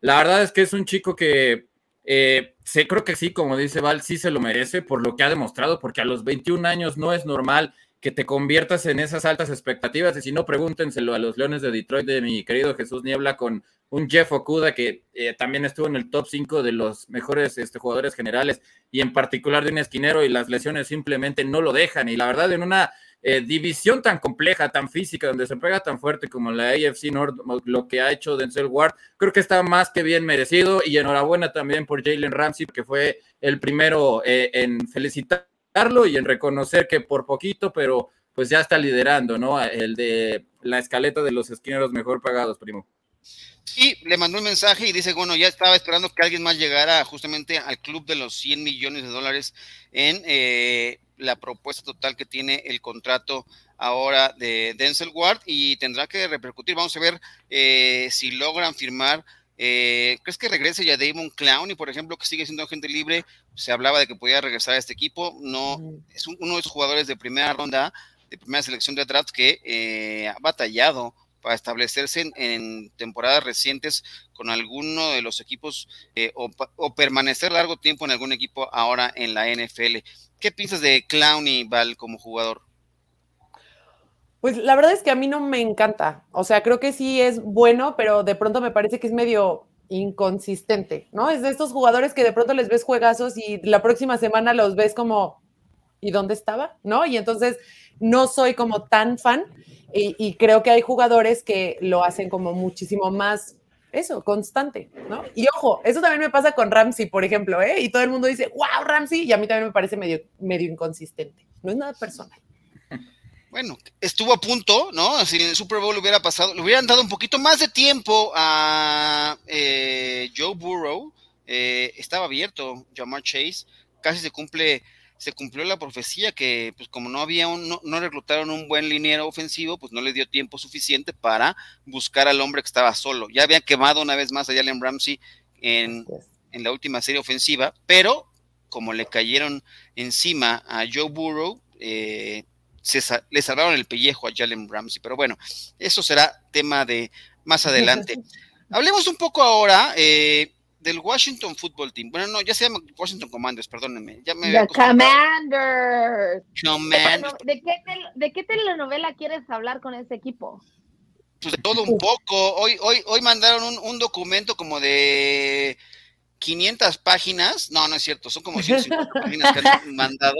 La verdad es que es un chico que eh, sé, creo que sí, como dice Val, sí se lo merece por lo que ha demostrado, porque a los 21 años no es normal que te conviertas en esas altas expectativas. Y si no, pregúntenselo a los Leones de Detroit de mi querido Jesús Niebla con un Jeff Okuda que eh, también estuvo en el top 5 de los mejores este, jugadores generales y en particular de un esquinero y las lesiones simplemente no lo dejan. Y la verdad, en una eh, división tan compleja, tan física, donde se pega tan fuerte como la AFC North, lo que ha hecho Denzel Ward, creo que está más que bien merecido y enhorabuena también por Jalen Ramsey, que fue el primero eh, en felicitarlo y en reconocer que por poquito, pero pues ya está liderando, ¿no? El de la escaleta de los esquineros mejor pagados, primo. Y le mandó un mensaje y dice, bueno, ya estaba esperando que alguien más llegara justamente al club de los 100 millones de dólares en eh, la propuesta total que tiene el contrato ahora de Denzel Ward y tendrá que repercutir. Vamos a ver eh, si logran firmar. Eh, ¿Crees que regrese ya Damon Clowney, por ejemplo, que sigue siendo agente libre? Se hablaba de que podía regresar a este equipo. No, es uno de esos jugadores de primera ronda, de primera selección de draft que ha batallado para establecerse en, temporadas recientes con alguno de los equipos eh, o, permanecer largo tiempo en algún equipo ahora en la NFL. ¿Qué piensas de Clowney, Val, como jugador? Pues la verdad es que a mí no me encanta. O sea, creo que sí es bueno, pero de pronto me parece que es medio inconsistente, ¿no? Es de estos jugadores que de pronto les ves juegazos y la próxima semana los ves como, ¿y dónde estaba? ¿No? Y entonces no soy como tan fan. Y, creo que hay jugadores que lo hacen como muchísimo más, eso, constante, ¿no? Y ojo, eso también me pasa con Ramsey, por ejemplo, ¿eh? Y todo el mundo dice, wow, Ramsey, y a mí también me parece medio, medio inconsistente. No es nada personal. Bueno, estuvo a punto, ¿no? Si en el Super Bowl hubiera pasado, le hubieran dado un poquito más de tiempo a eh, Joe Burrow, eh, estaba abierto, Jamar Chase, casi se cumple se cumplió la profecía que, pues como no había un, no, reclutaron un buen liniero ofensivo, pues no le dio tiempo suficiente para buscar al hombre que estaba solo. Ya habían quemado una vez más a Jalen Ramsey en, en la última serie ofensiva, pero como le cayeron encima a Joe Burrow, eh, se, le salvaron el pellejo a Jalen Ramsey. Pero bueno, eso será tema de más adelante. Hablemos un poco ahora. Eh, del Washington Football Team. Bueno, no, ya se llama Washington Commanders, perdónenme. Ya me The Commanders. ¿De qué, ¿De qué telenovela quieres hablar con ese equipo? Pues de todo un poco. Hoy, hoy, hoy mandaron un, un documento como de 500 páginas. No, no es cierto, son como 150 páginas que han mandado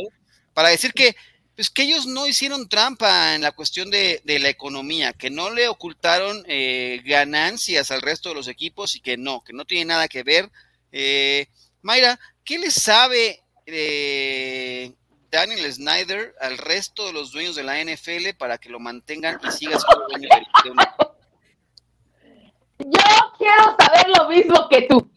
para decir que pues que ellos no hicieron trampa en la cuestión de, la economía, que no le ocultaron eh, ganancias al resto de los equipos y que no, que no tiene nada que ver. Eh, Mayra, ¿qué le sabe eh, Daniel Snyder al resto de los dueños de la NFL para que lo mantengan y siga siendo dueño de un Yo quiero saber lo mismo que tú.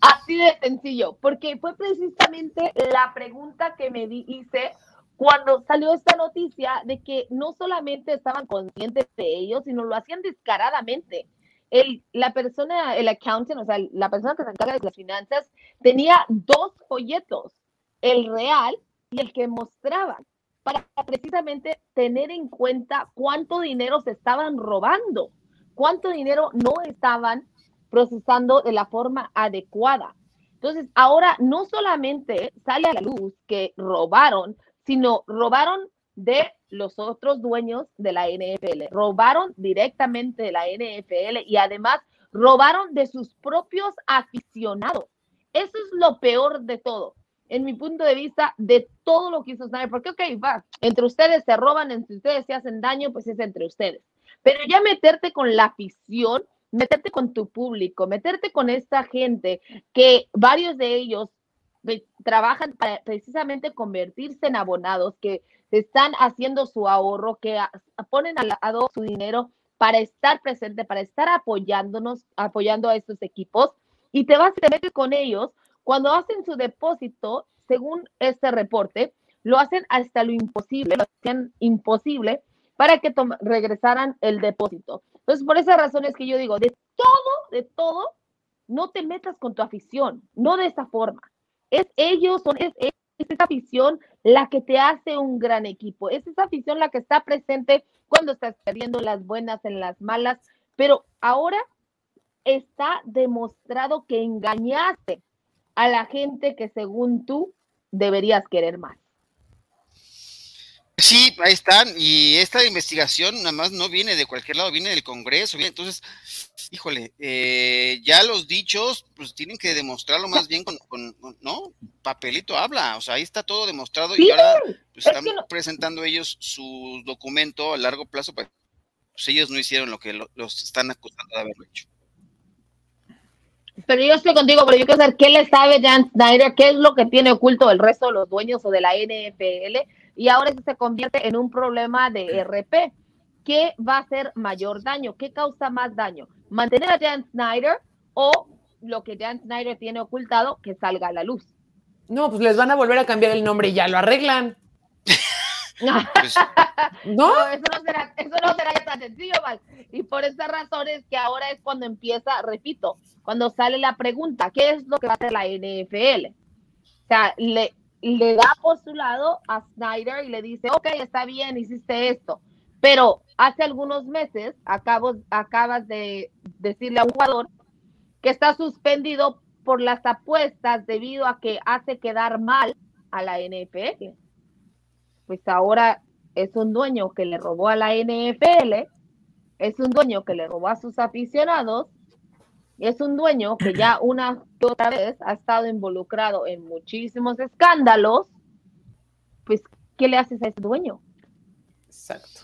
Así de sencillo, porque fue precisamente la pregunta que me hice cuando salió esta noticia de que no solamente estaban conscientes de ellos, sino lo hacían descaradamente. El, la persona, el accountant, o sea, la persona que se encarga de las finanzas, tenía dos folletos, el real y el que mostraban, para precisamente tener en cuenta cuánto dinero se estaban robando, cuánto dinero no estaban procesando de la forma adecuada. Entonces, ahora no solamente sale a la luz que robaron, sino robaron de los otros dueños de la NFL, robaron directamente de la NFL y además robaron de sus propios aficionados. Eso es lo peor de todo, en mi punto de vista, de todo lo que hizo Snyder, porque, ok, va, entre ustedes se roban, entre ustedes se hacen daño, pues es entre ustedes. Pero ya meterte con la afición, meterte con tu público, meterte con esta gente que varios de ellos trabajan para precisamente convertirse en abonados, que están haciendo su ahorro, que ponen al lado su dinero para estar presente, para estar apoyándonos, apoyando a estos equipos, y te vas y te metes con ellos. Cuando hacen su depósito, según este reporte, lo hacen hasta lo imposible, lo hacían imposible para que regresaran el depósito. Entonces, por esa razón es que yo digo, de todo, de todo, no te metas con tu afición, no de esta forma es ellos, son, es, esa afición la que te hace un gran equipo, es esa afición la que está presente cuando estás perdiendo las buenas en las malas, pero ahora está demostrado que engañaste a la gente que según tú deberías querer más. Sí, ahí están. Y esta investigación nada más no viene de cualquier lado, viene del Congreso. Entonces, híjole, eh, ya los dichos, pues tienen que demostrarlo más bien con, ¿no? Papelito habla. O sea, ahí está todo demostrado y ahora pues, están presentando ellos su documento a largo plazo. Pues, pues ellos no hicieron lo que los están acusando de haberlo hecho. Pero yo estoy contigo, pero yo quiero saber qué le sabe Jan Snyder, qué es lo que tiene oculto el resto de los dueños o de la NFL y ahora se convierte en un problema de RP. ¿Qué va a hacer mayor daño? ¿Qué causa más daño? ¿Mantener a Jan Snyder o lo que Jan Snyder tiene ocultado que salga a la luz? No, pues les van a volver a cambiar el nombre y ya lo arreglan. Pues, ¿No? eso, no será, eso no será tan sencillo, Y por esa razón es que ahora es cuando empieza, repito, cuando sale la pregunta, ¿qué es lo que va a hacer la NFL? O sea, le, le da por su lado a Snyder y le dice, ok, está bien, hiciste esto. Pero hace algunos meses acabas de decirle a un jugador que está suspendido por las apuestas debido a que hace quedar mal a la NFL. Pues ahora es un dueño que le robó a la NFL, es un dueño que le robó a sus aficionados es un dueño que ya una y otra vez ha estado involucrado en muchísimos escándalos, pues, ¿qué le haces a ese dueño? Exacto.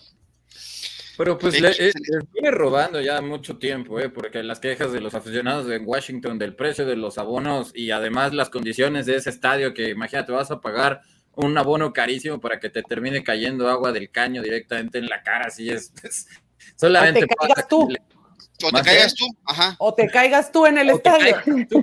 Pero pues le, eh, viene robando ya mucho tiempo, ¿eh? porque las quejas de los aficionados en Washington del precio de los abonos y además las condiciones de ese estadio que imagínate vas a pagar un abono carísimo para que te termine cayendo agua del caño directamente en la cara, así es, solamente tú. O te caigas tú, ajá. O te caigas tú en el estadio.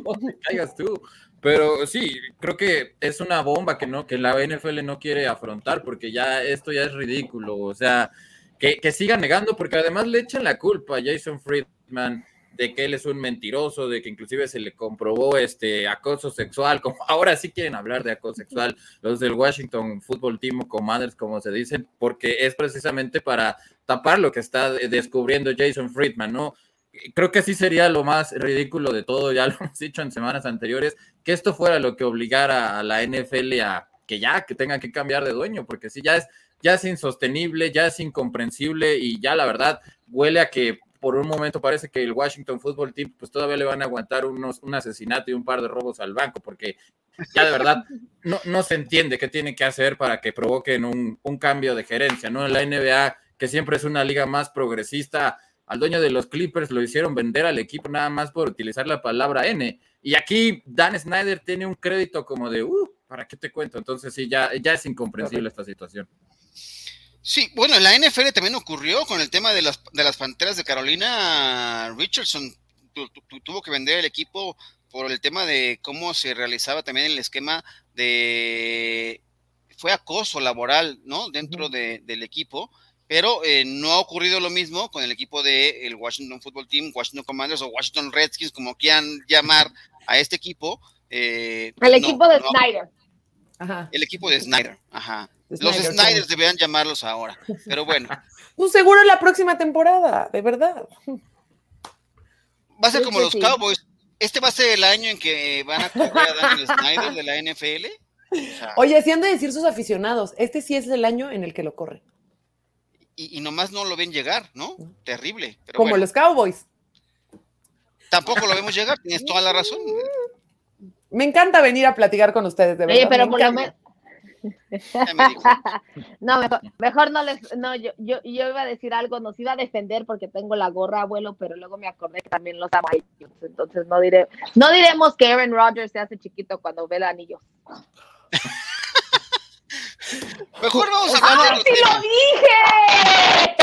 o te caigas tú. Pero sí, creo que es una bomba que no, que la NFL no quiere afrontar, porque ya esto ya es ridículo. O sea, que, que siga negando, porque además le echan la culpa a Jason Friedman de que él es un mentiroso, de que inclusive se le comprobó este acoso sexual, como ahora sí quieren hablar de acoso sexual, los del Washington Football Team o Commanders, como se dicen, porque es precisamente para tapar lo que está descubriendo Jason Friedman, ¿no? Creo que así sería lo más ridículo de todo, ya lo hemos dicho en semanas anteriores, que esto fuera lo que obligara a la NFL a que ya, que tengan que cambiar de dueño, porque si ya es, ya es insostenible, ya es incomprensible y ya la verdad huele a que por un momento parece que el Washington Football Team pues todavía le van a aguantar unos, un asesinato y un par de robos al banco, porque ya de verdad no, no se entiende qué tiene que hacer para que provoquen un, un cambio de gerencia, ¿no? En la NBA, que siempre es una liga más progresista, al dueño de los Clippers lo hicieron vender al equipo nada más por utilizar la palabra N. Y aquí Dan Snyder tiene un crédito como de, uh, ¿para qué te cuento? Entonces sí, ya, ya es incomprensible esta situación. Sí, bueno, en la NFL también ocurrió con el tema de las, de las Panteras de Carolina. Richardson tuvo que vender el equipo por el tema de cómo se realizaba también el esquema de... Fue acoso laboral, ¿no? Dentro del equipo pero eh, no ha ocurrido lo mismo con el equipo del el Washington Football Team, Washington Commanders o Washington Redskins, como quieran llamar a este equipo. Eh, el equipo de Snyder. Ajá. El equipo de Snyder, ajá. Los Snyders deberían llamarlos ahora, pero bueno. Un seguro la próxima temporada, de verdad. Va a ser como los Cowboys. Este va a ser el año en que van a correr a Daniel Snyder de la NFL. Oye, así han de decir sus aficionados, este sí es el año en el que lo corre y, nomás no lo ven llegar, ¿no? Terrible. Como los Cowboys. Tampoco lo vemos llegar, tienes toda la razón. Me encanta venir a platicar con ustedes, de verdad. Oye, pero por lo menos. no, mejor, no les, no, yo, yo, iba a decir algo, nos iba a defender porque tengo la gorra, abuelo, pero luego me acordé que también los amo entonces no diré, no diremos que Aaron Rodgers se hace chiquito cuando ve el anillo. Mejor vamos a hablar de lo dije!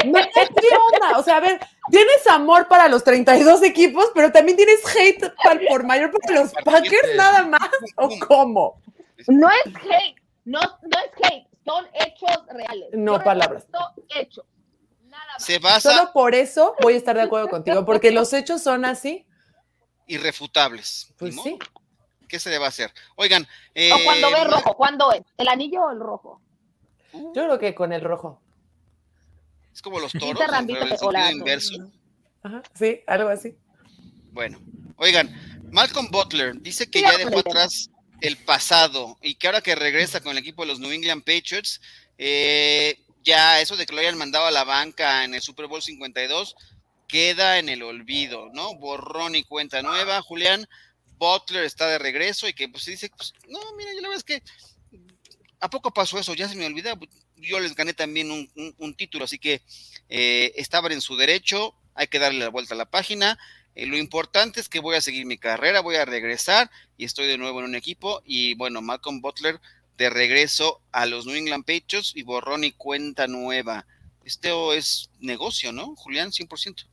¿Qué onda? O sea, a ver, tienes amor para los 32 equipos, pero también tienes hate por mayor para los Packers nada más, ¿o cómo? No es hate, no, no es hate, son hechos reales. No palabras. Hechos. Nada más. Se basa... Solo por eso voy a estar de acuerdo contigo, porque los hechos son así. Irrefutables. Pues sí. ¿Qué se le va a hacer? Oigan. Eh, o cuando ve rojo, ¿cuándo es? ¿El anillo o el rojo? Yo creo que con el rojo. Es como los toros, en el sentido inverso. Ajá, sí, algo así. Bueno, oigan, Malcolm Butler dice que ya dejó atrás el pasado y que ahora que regresa con el equipo de los New England Patriots, eh, ya eso de que lo hayan mandado a la banca en el Super Bowl 52 queda en el olvido, ¿no? Borrón y cuenta nueva, Julián. Butler está de regreso y que pues dice, pues, no, mira, yo la verdad es que ¿a poco pasó eso? Ya se me olvida, yo les gané también un, título, así que eh, estaban en su derecho, hay que darle la vuelta a la página. Eh, lo importante es que voy a seguir mi carrera, voy a regresar y estoy de nuevo en un equipo. Y bueno, Malcolm Butler de regreso a los New England Patriots y borrón y cuenta nueva. Esto es negocio, ¿no, Julián? 100%.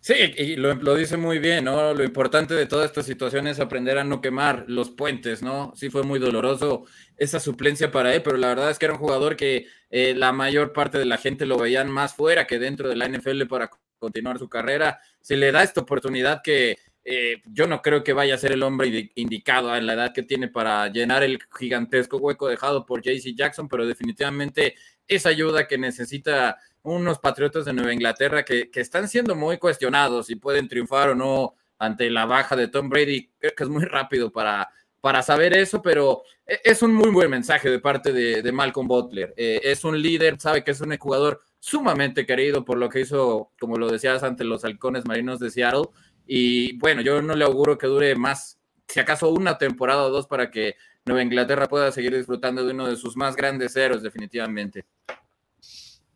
Sí, y lo, dice muy bien, ¿no? Lo importante de toda esta situación es aprender a no quemar los puentes, ¿no? Sí fue muy doloroso esa suplencia para él, pero la verdad es que era un jugador que eh, la mayor parte de la gente lo veían más fuera que dentro de la NFL para continuar su carrera. Se le da esta oportunidad que eh, yo no creo que vaya a ser el hombre indicado a la edad que tiene para llenar el gigantesco hueco dejado por JC Jackson, pero definitivamente esa ayuda que necesita unos Patriotas de Nueva Inglaterra que, están siendo muy cuestionados si pueden triunfar o no ante la baja de Tom Brady. Creo que es muy rápido para, para saber eso, pero e, es un muy buen mensaje de parte de, Malcolm Butler. Eh, es un líder, sabe que es un jugador sumamente querido por lo que hizo, como lo decías, ante los halcones marinos de Seattle. Y bueno, yo no le auguro que dure más, si acaso una temporada o dos, para que Nueva Inglaterra pueda seguir disfrutando de uno de sus más grandes héroes, definitivamente.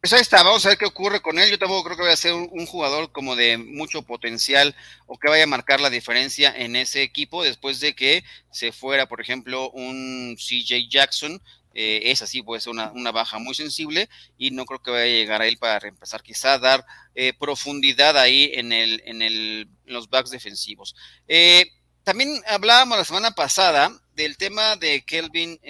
Pues ahí está, vamos a ver qué ocurre con él. Yo tampoco creo que vaya a ser un, jugador como de mucho potencial o que vaya a marcar la diferencia en ese equipo después de que se fuera, por ejemplo, un CJ Jackson. Eh, es así, puede ser una, baja muy sensible y no creo que vaya a llegar a él para reemplazar, quizá dar eh, profundidad ahí en, el, en, el, los backs defensivos. Eh, también hablábamos la semana pasada del tema de Kelvin.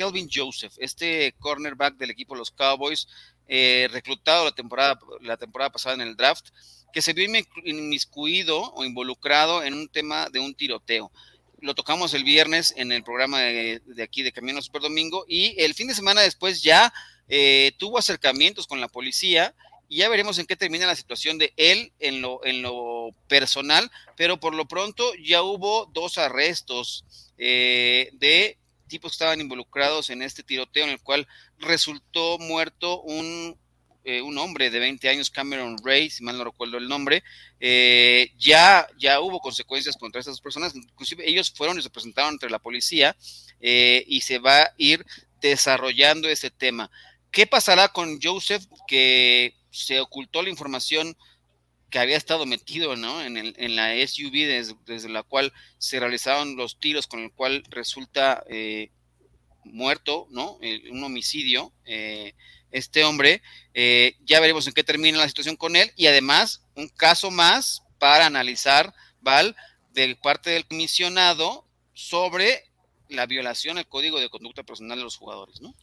Kelvin Joseph, este cornerback del equipo de los Cowboys, eh, reclutado la temporada, la temporada pasada en el draft, que se vio inmiscuido o involucrado en un tema de un tiroteo. Lo tocamos el viernes en el programa de, aquí de Camino Super Domingo y el fin de semana después ya eh, tuvo acercamientos con la policía y ya veremos en qué termina la situación de él en lo, en lo personal, pero por lo pronto ya hubo dos arrestos eh, de tipos que estaban involucrados en este tiroteo en el cual resultó muerto un, eh, un hombre de 20 años, Cameron Ray, si mal no recuerdo el nombre, eh, ya, ya hubo consecuencias contra estas personas, inclusive ellos fueron y se presentaron entre la policía eh, y se va a ir desarrollando ese tema. ¿Qué pasará con Joseph que se ocultó la información que había estado metido ¿no? en, el, en la SUV desde, la cual se realizaron los tiros con el cual resulta eh, muerto, ¿no? un homicidio, eh, este hombre. Eh, ya veremos en qué termina la situación con él y además un caso más para analizar, Val, de parte del comisionado sobre la violación al código de conducta personal de los jugadores, ¿no?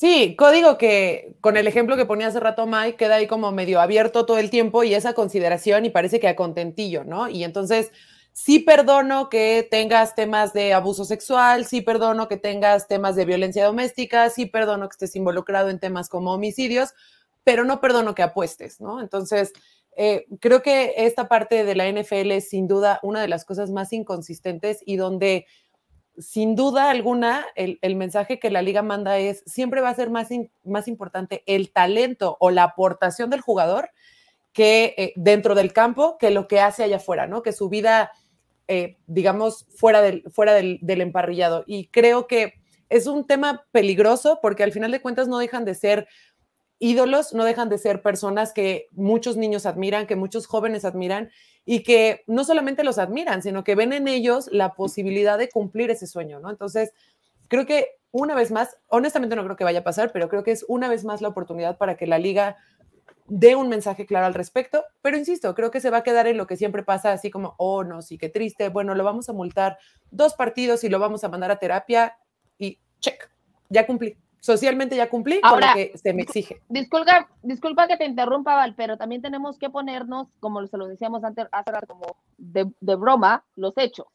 Sí, código que con el ejemplo que ponía hace rato Mike queda ahí como medio abierto todo el tiempo y esa consideración y parece que a contentillo, ¿no? Y entonces sí perdono que tengas temas de abuso sexual, sí perdono que tengas temas de violencia doméstica, sí perdono que estés involucrado en temas como homicidios, pero no perdono que apuestes, ¿no? Entonces, eh, creo que esta parte de la NFL es sin duda una de las cosas más inconsistentes y donde sin duda alguna, el, mensaje que la liga manda es, siempre va a ser más, más importante el talento o la aportación del jugador que eh, dentro del campo que lo que hace allá afuera, ¿no? Que su vida, eh, digamos, fuera, del, fuera del, del emparrillado. Y creo que es un tema peligroso porque al final de cuentas no dejan de ser ídolos, no dejan de ser personas que muchos niños admiran, que muchos jóvenes admiran y que no solamente los admiran, sino que ven en ellos la posibilidad de cumplir ese sueño, ¿no? Entonces, creo que una vez más, honestamente no creo que vaya a pasar, pero creo que es una vez más la oportunidad para que la liga dé un mensaje claro al respecto, pero insisto, creo que se va a quedar en lo que siempre pasa, así como, oh, no, sí, qué triste, bueno, lo vamos a multar dos partidos y lo vamos a mandar a terapia y check, ya cumplí socialmente ya cumplí con lo que se me exige. Disculpa, disculpa que te interrumpa, Val, pero también tenemos que ponernos, como se lo decíamos antes, hace como de, broma, los hechos,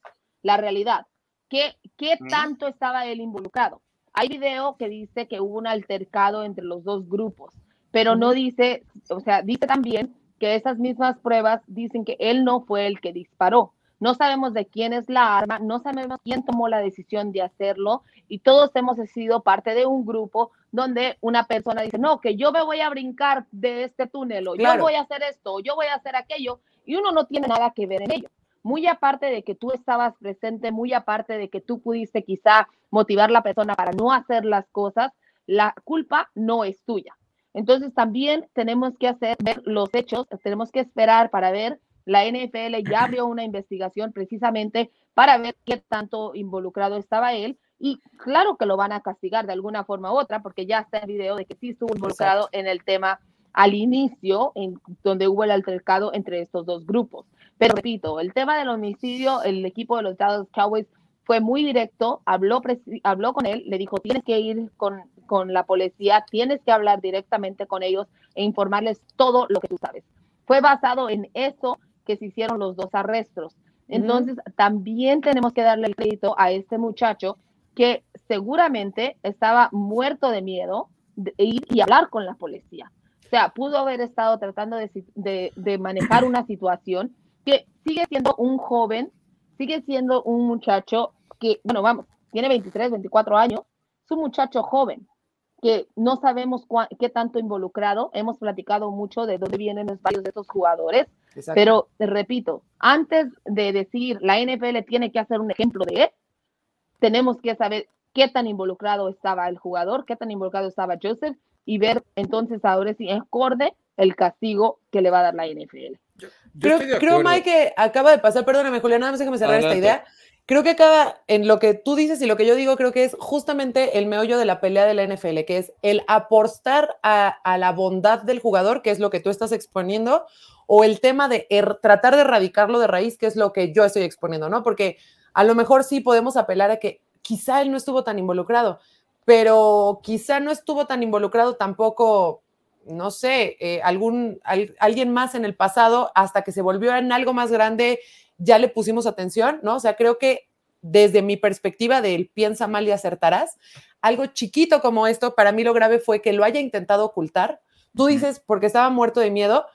la realidad. ¿Qué, qué tanto estaba él involucrado? Hay video que dice que hubo un altercado entre los dos grupos, pero no dice, o sea, dice también que esas mismas pruebas dicen que él no fue el que disparó. no sabemos de quién es la arma, no sabemos quién tomó la decisión de hacerlo y todos hemos sido parte de un grupo donde una persona dice, no, que yo me voy a brincar de este túnel o yo voy a hacer esto o yo voy a hacer aquello y uno no tiene nada que ver en ello. Muy aparte de que tú estabas presente, muy aparte de que tú pudiste quizá motivar a la persona para no hacer las cosas, la culpa no es tuya. Entonces también tenemos que hacer ver los hechos, tenemos que esperar para ver la NFL ya abrió una investigación precisamente para ver qué tanto involucrado estaba él. Y claro que lo van a castigar de alguna forma u otra, porque ya está el video de que sí estuvo involucrado en el tema al inicio, en donde hubo el altercado entre estos dos grupos. Pero repito, el tema del homicidio, el equipo de los Dallas Cowboys fue muy directo, habló, habló con él, le dijo, tienes que ir con, con la policía, tienes que hablar directamente con ellos e informarles todo lo que tú sabes. Fue basado en eso que se hicieron los dos arrestos. Entonces, también tenemos que darle el crédito a este muchacho que seguramente estaba muerto de miedo de ir y hablar con la policía. O sea, pudo haber estado tratando de, de, manejar una situación que sigue siendo un joven, sigue siendo un muchacho que, bueno, vamos, tiene 23, 24 años, es un muchacho joven que no sabemos qué tanto involucrado. Hemos platicado mucho de dónde vienen los varios de esos jugadores, pero repito, antes de decir la NFL tiene que hacer un ejemplo de él, tenemos que saber qué tan involucrado estaba el jugador, qué tan involucrado estaba Joseph y ver entonces ahora si es acorde el castigo que le va a dar la NFL. creo, creo, Mike, que acaba de pasar, perdóname, Julián, nada más que me cerrar esta idea. Creo que acaba, en lo que tú dices y lo que yo digo, creo que es justamente el meollo de la pelea de la NFL, que es el apostar a, la bondad del jugador, que es lo que tú estás exponiendo, o el tema de er, tratar de erradicarlo de raíz, que es lo que yo estoy exponiendo, ¿no? Porque a lo mejor sí podemos apelar a que quizá él no estuvo tan involucrado, pero quizá no estuvo tan involucrado tampoco, no sé, eh, algún, alguien más en el pasado hasta que se volvió en algo más grande ya le pusimos atención, ¿no? O sea, creo que desde mi perspectiva del piensa mal y acertarás, algo chiquito como esto, para mí lo grave fue que lo haya intentado ocultar. Tú dices porque estaba muerto de miedo.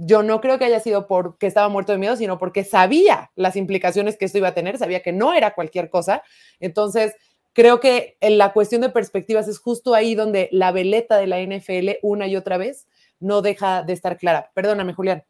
Yo no creo que haya sido porque estaba muerto de miedo, sino porque sabía las implicaciones que esto iba a tener, sabía que no era cualquier cosa. Entonces, creo que en la cuestión de perspectivas es justo ahí donde la veleta de la NFL una y otra vez no deja de estar clara. Perdóname, Julián.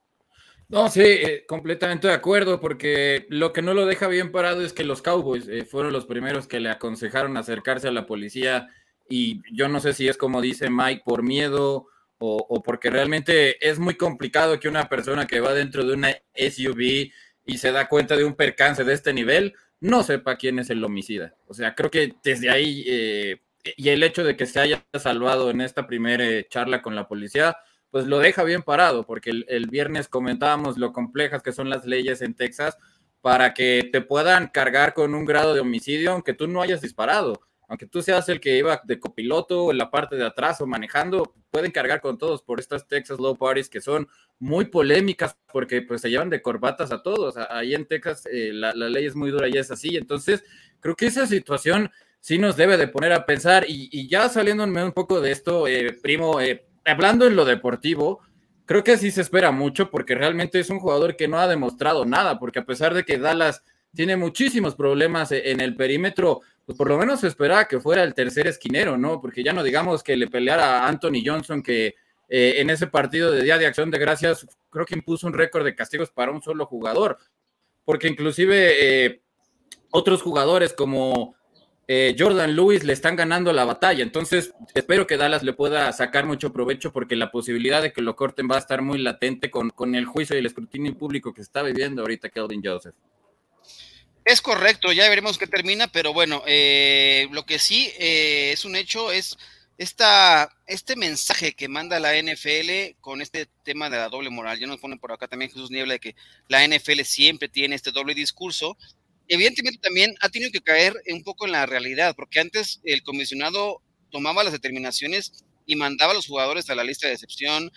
No, sí, eh, completamente de acuerdo, porque lo que no lo deja bien parado es que los Cowboys eh, fueron los primeros que le aconsejaron acercarse a la policía y yo no sé si es como dice Mike, por miedo o, porque realmente es muy complicado que una persona que va dentro de una SUV y se da cuenta de un percance de este nivel no sepa quién es el homicida. O sea, creo que desde ahí eh, y el hecho de que se haya salvado en esta primera charla con la policía, pues lo deja bien parado, porque el, viernes comentábamos lo complejas que son las leyes en Texas para que te puedan cargar con un grado de homicidio aunque tú no hayas disparado. Aunque tú seas el que iba de copiloto en la parte de atrás o manejando, pueden cargar con todos por estas Texas Low Parties que son muy polémicas porque pues se llevan de corbatas a todos. Ahí en Texas eh, la, ley es muy dura y es así. Entonces, creo que esa situación sí nos debe de poner a pensar y, ya saliéndome un poco de esto, eh, primo, eh, hablando en lo deportivo, creo que sí se espera mucho porque realmente es un jugador que no ha demostrado nada, porque a pesar de que Dallas tiene muchísimos problemas e-, en el perímetro, pues por lo menos se esperaba que fuera el tercer esquinero, ¿no? Porque ya no digamos que le peleara a Anthony Johnson, que eh, en ese partido de Día de Acción de Gracias creo que impuso un récord de castigos para un solo jugador, porque inclusive eh, otros jugadores como eh, Jordan Lewis le están ganando la batalla. Entonces, espero que Dallas le pueda sacar mucho provecho porque la posibilidad de que lo corten va a estar muy latente con, con el juicio y el escrutinio público que está viviendo ahorita Kelvin Joseph. Es correcto, ya veremos qué termina, pero bueno, eh, lo que sí eh, es un hecho es esta, este mensaje que manda la NFL con este tema de la doble moral. Ya nos ponen por acá también Jesús Niebla de que la NFL siempre tiene este doble discurso evidentemente también ha tenido que caer un poco en la realidad, porque antes el comisionado tomaba las determinaciones y mandaba a los jugadores a la lista de excepción,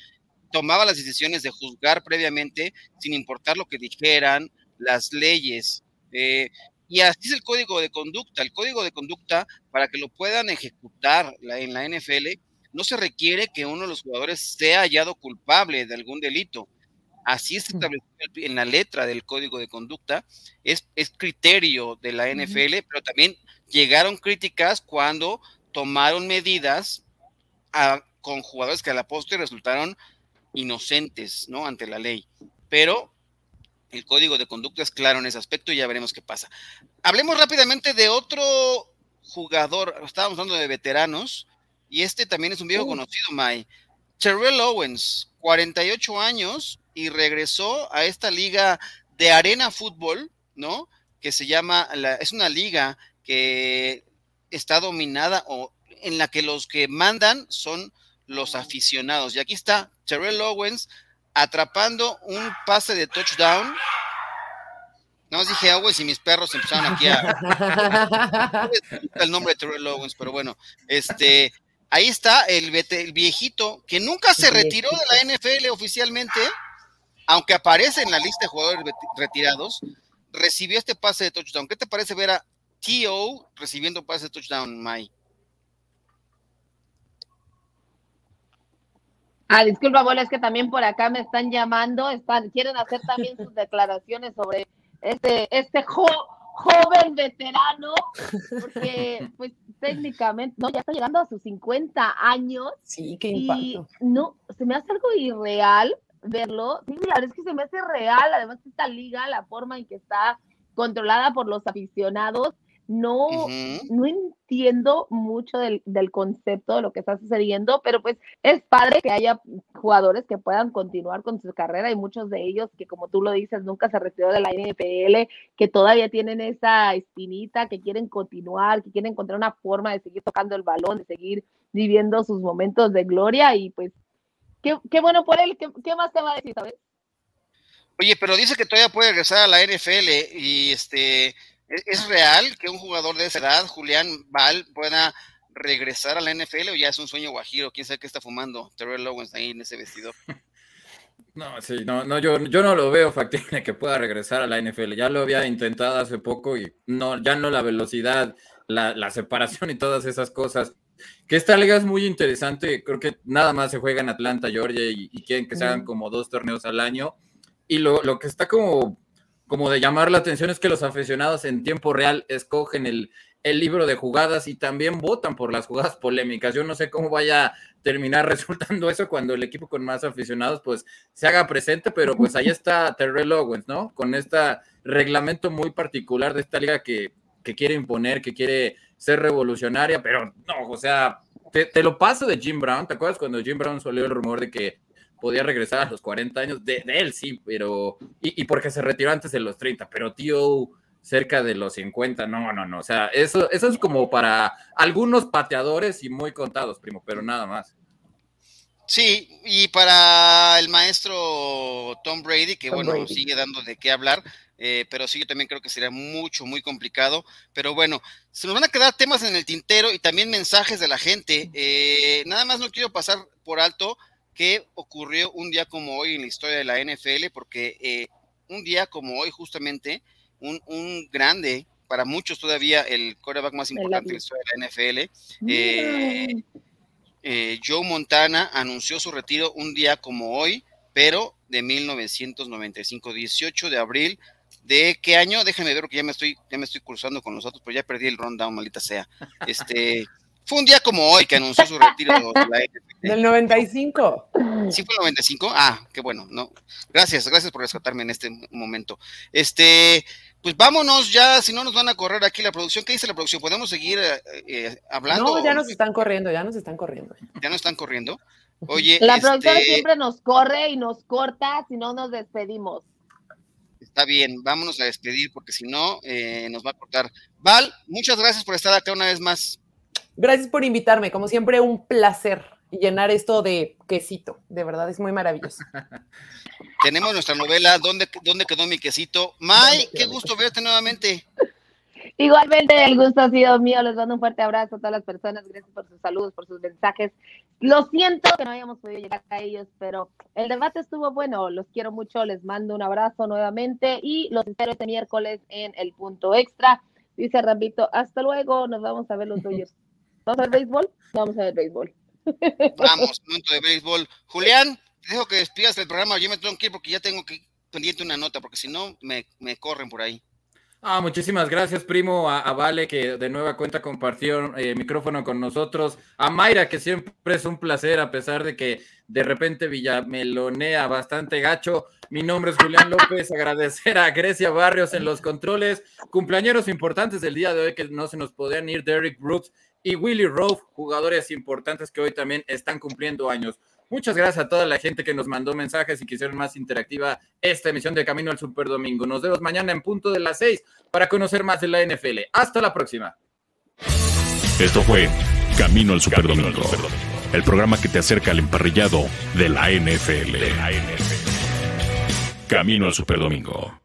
tomaba las decisiones de juzgar previamente sin importar lo que dijeran, las leyes. Eh, y así es el código de conducta. El código de conducta, para que lo puedan ejecutar en la NFL, no se requiere que uno de los jugadores sea hallado culpable de algún delito así es establecido en la letra del código de conducta, es, es criterio de la NFL, pero también llegaron críticas cuando tomaron medidas con jugadores que a la postre resultaron inocentes, ¿no? Ante la ley. Pero el código de conducta es claro en ese aspecto y ya veremos qué pasa. Hablemos rápidamente de otro jugador, estábamos hablando de veteranos, y este también es un viejo conocido, Mai. Terrell Owens, 48 años, y regresó a esta liga de arena fútbol, ¿no? Que se llama, es una liga que está dominada o en la que los que mandan son los aficionados. Y aquí está Terrell Owens atrapando un pase de touchdown. No más dije Owens y mis perros empezaron aquí a. el nombre de Terrell Owens, pero bueno, este. Ahí está el, el viejito que nunca se retiró de la NFL oficialmente, aunque aparece en la lista de jugadores retirados, recibió este pase de touchdown. ¿Qué te parece ver a T.O. recibiendo pase de touchdown, Mai? Ah, disculpa, abuelo, es que también por acá me están llamando, están, quieren hacer también sus declaraciones sobre este, este joven veterano, porque pues técnicamente, no, ya está llegando a sus 50 años. Sí, qué impacto. no, se me hace algo irreal verlo. Sí, la verdad es que se me hace real, además esta liga, la forma en que está controlada por los aficionados, no, no entiendo mucho del, concepto de lo que está sucediendo, pero pues es padre que haya jugadores que puedan continuar con su carrera y muchos de ellos que como tú lo dices nunca se retiró de la NFL, que todavía tienen esa espinita, que quieren continuar, que quieren encontrar una forma de seguir tocando el balón, de seguir viviendo sus momentos de gloria y pues qué, bueno por él, ¿Qué, más te va a decir, sabes? Oye, pero dice que todavía puede regresar a la NFL y este ¿Es, real que un jugador de esa edad, Julián Val, pueda regresar a la NFL o ya es un sueño guajiro? ¿Quién sabe qué está fumando Terrell Owens ahí en ese vestido? No, sí, no, no, yo, yo no lo veo factible que pueda regresar a la NFL. Ya lo había intentado hace poco y no, ya no la velocidad, la, separación y todas esas cosas. Que esta liga es muy interesante. Creo que nada más se juega en Atlanta, Georgia, y, quieren que se hagan como dos torneos al año. Y lo, lo que está como como de llamar la atención es que los aficionados en tiempo real escogen el, libro de jugadas y también votan por las jugadas polémicas. Yo no sé cómo vaya a terminar resultando eso cuando el equipo con más aficionados pues se haga presente, pero pues ahí está Terrell Owens, ¿no? Con este reglamento muy particular de esta liga que, quiere imponer, que quiere ser revolucionaria, pero no, o sea, te, te, lo paso de Jim Brown. ¿Te acuerdas cuando Jim Brown salió el rumor de que podía regresar a los 40 años, de, él sí, pero, y, porque se retiró antes de los 30, pero tío cerca de los 50, no, no, no, o sea, eso, eso es como para algunos pateadores y muy contados, primo, pero nada más. Sí, y para el maestro Tom Brady, que bueno, sigue dando de qué hablar, eh, pero sí, yo también creo que sería mucho, muy complicado. Pero bueno, se nos van a quedar temas en el tintero y también mensajes de la gente. Eh, nada más no quiero pasar por alto que ocurrió un día como hoy en la historia de la NFL, porque eh, un día como hoy justamente, un, grande, para muchos todavía el quarterback más importante de la historia de la NFL, eh, eh, Joe Montana anunció su retiro un día como hoy, pero de 1995, 18 de abril. ¿De qué año? Déjenme ver porque ya me estoy, ya me estoy cruzando con los otros, pero ya perdí el rundown, maldita sea. Este, fue un día como hoy que anunció su retiro de la Del 95. ¿Sí fue el 95? Ah, qué bueno, no. Gracias, gracias por rescatarme en este momento. Este, pues vámonos ya, si no nos van a correr aquí la producción. ¿Qué dice la producción? ¿Podemos seguir eh, eh, hablando? No, ya nos están corriendo, ya nos están corriendo. Ya nos están corriendo. Oye, la producción este siempre nos corre y nos corta si no nos despedimos. Está bien, vámonos a despedir porque si no eh, nos va a cortar. Val, muchas gracias por estar acá una vez más. Gracias por invitarme, como siempre un placer llenar esto de quesito, de verdad es muy maravilloso. Tenemos nuestra novela ¿Dónde, dónde quedó mi quesito? May, qué gusto verte nuevamente. Igualmente, el gusto ha sido mío. Les mando un fuerte abrazo a todas las personas. Gracias por sus saludos, por sus mensajes. Lo siento que no hayamos podido llegar a ellos, pero el debate estuvo bueno. Los quiero mucho. Les mando un abrazo nuevamente y los espero este miércoles en el punto extra. Dice Rambito, hasta luego. Nos vamos a ver los Dodgers. ¿Vamos a ver béisbol? Vamos a ver béisbol. Vamos, momento de béisbol. Julián, dejo que despidas el programa. Yo me tengo que ir porque ya tengo que pendiente una nota, porque si no, me, me corren por ahí. Ah, muchísimas gracias, primo, a, Vale, que de nueva cuenta compartió eh, micrófono con nosotros, a Mayra, que siempre es un placer, a pesar de que de repente Villamelonea bastante gacho. Mi nombre es Julián López, agradecer a Grecia Barrios en los controles, cumpleañeros importantes del día de hoy que no se nos podían ir, Derek Brooks y Willy Rove, jugadores importantes que hoy también están cumpliendo años. Muchas gracias a toda la gente que nos mandó mensajes y quisieron más interactiva esta emisión de Camino al Super Domingo. Nos vemos mañana en punto de las seis para conocer más de la NFL. Hasta la próxima. Esto fue Camino al Super Domingo, el programa que te acerca al emparrillado de la NFL. Camino al Super Domingo.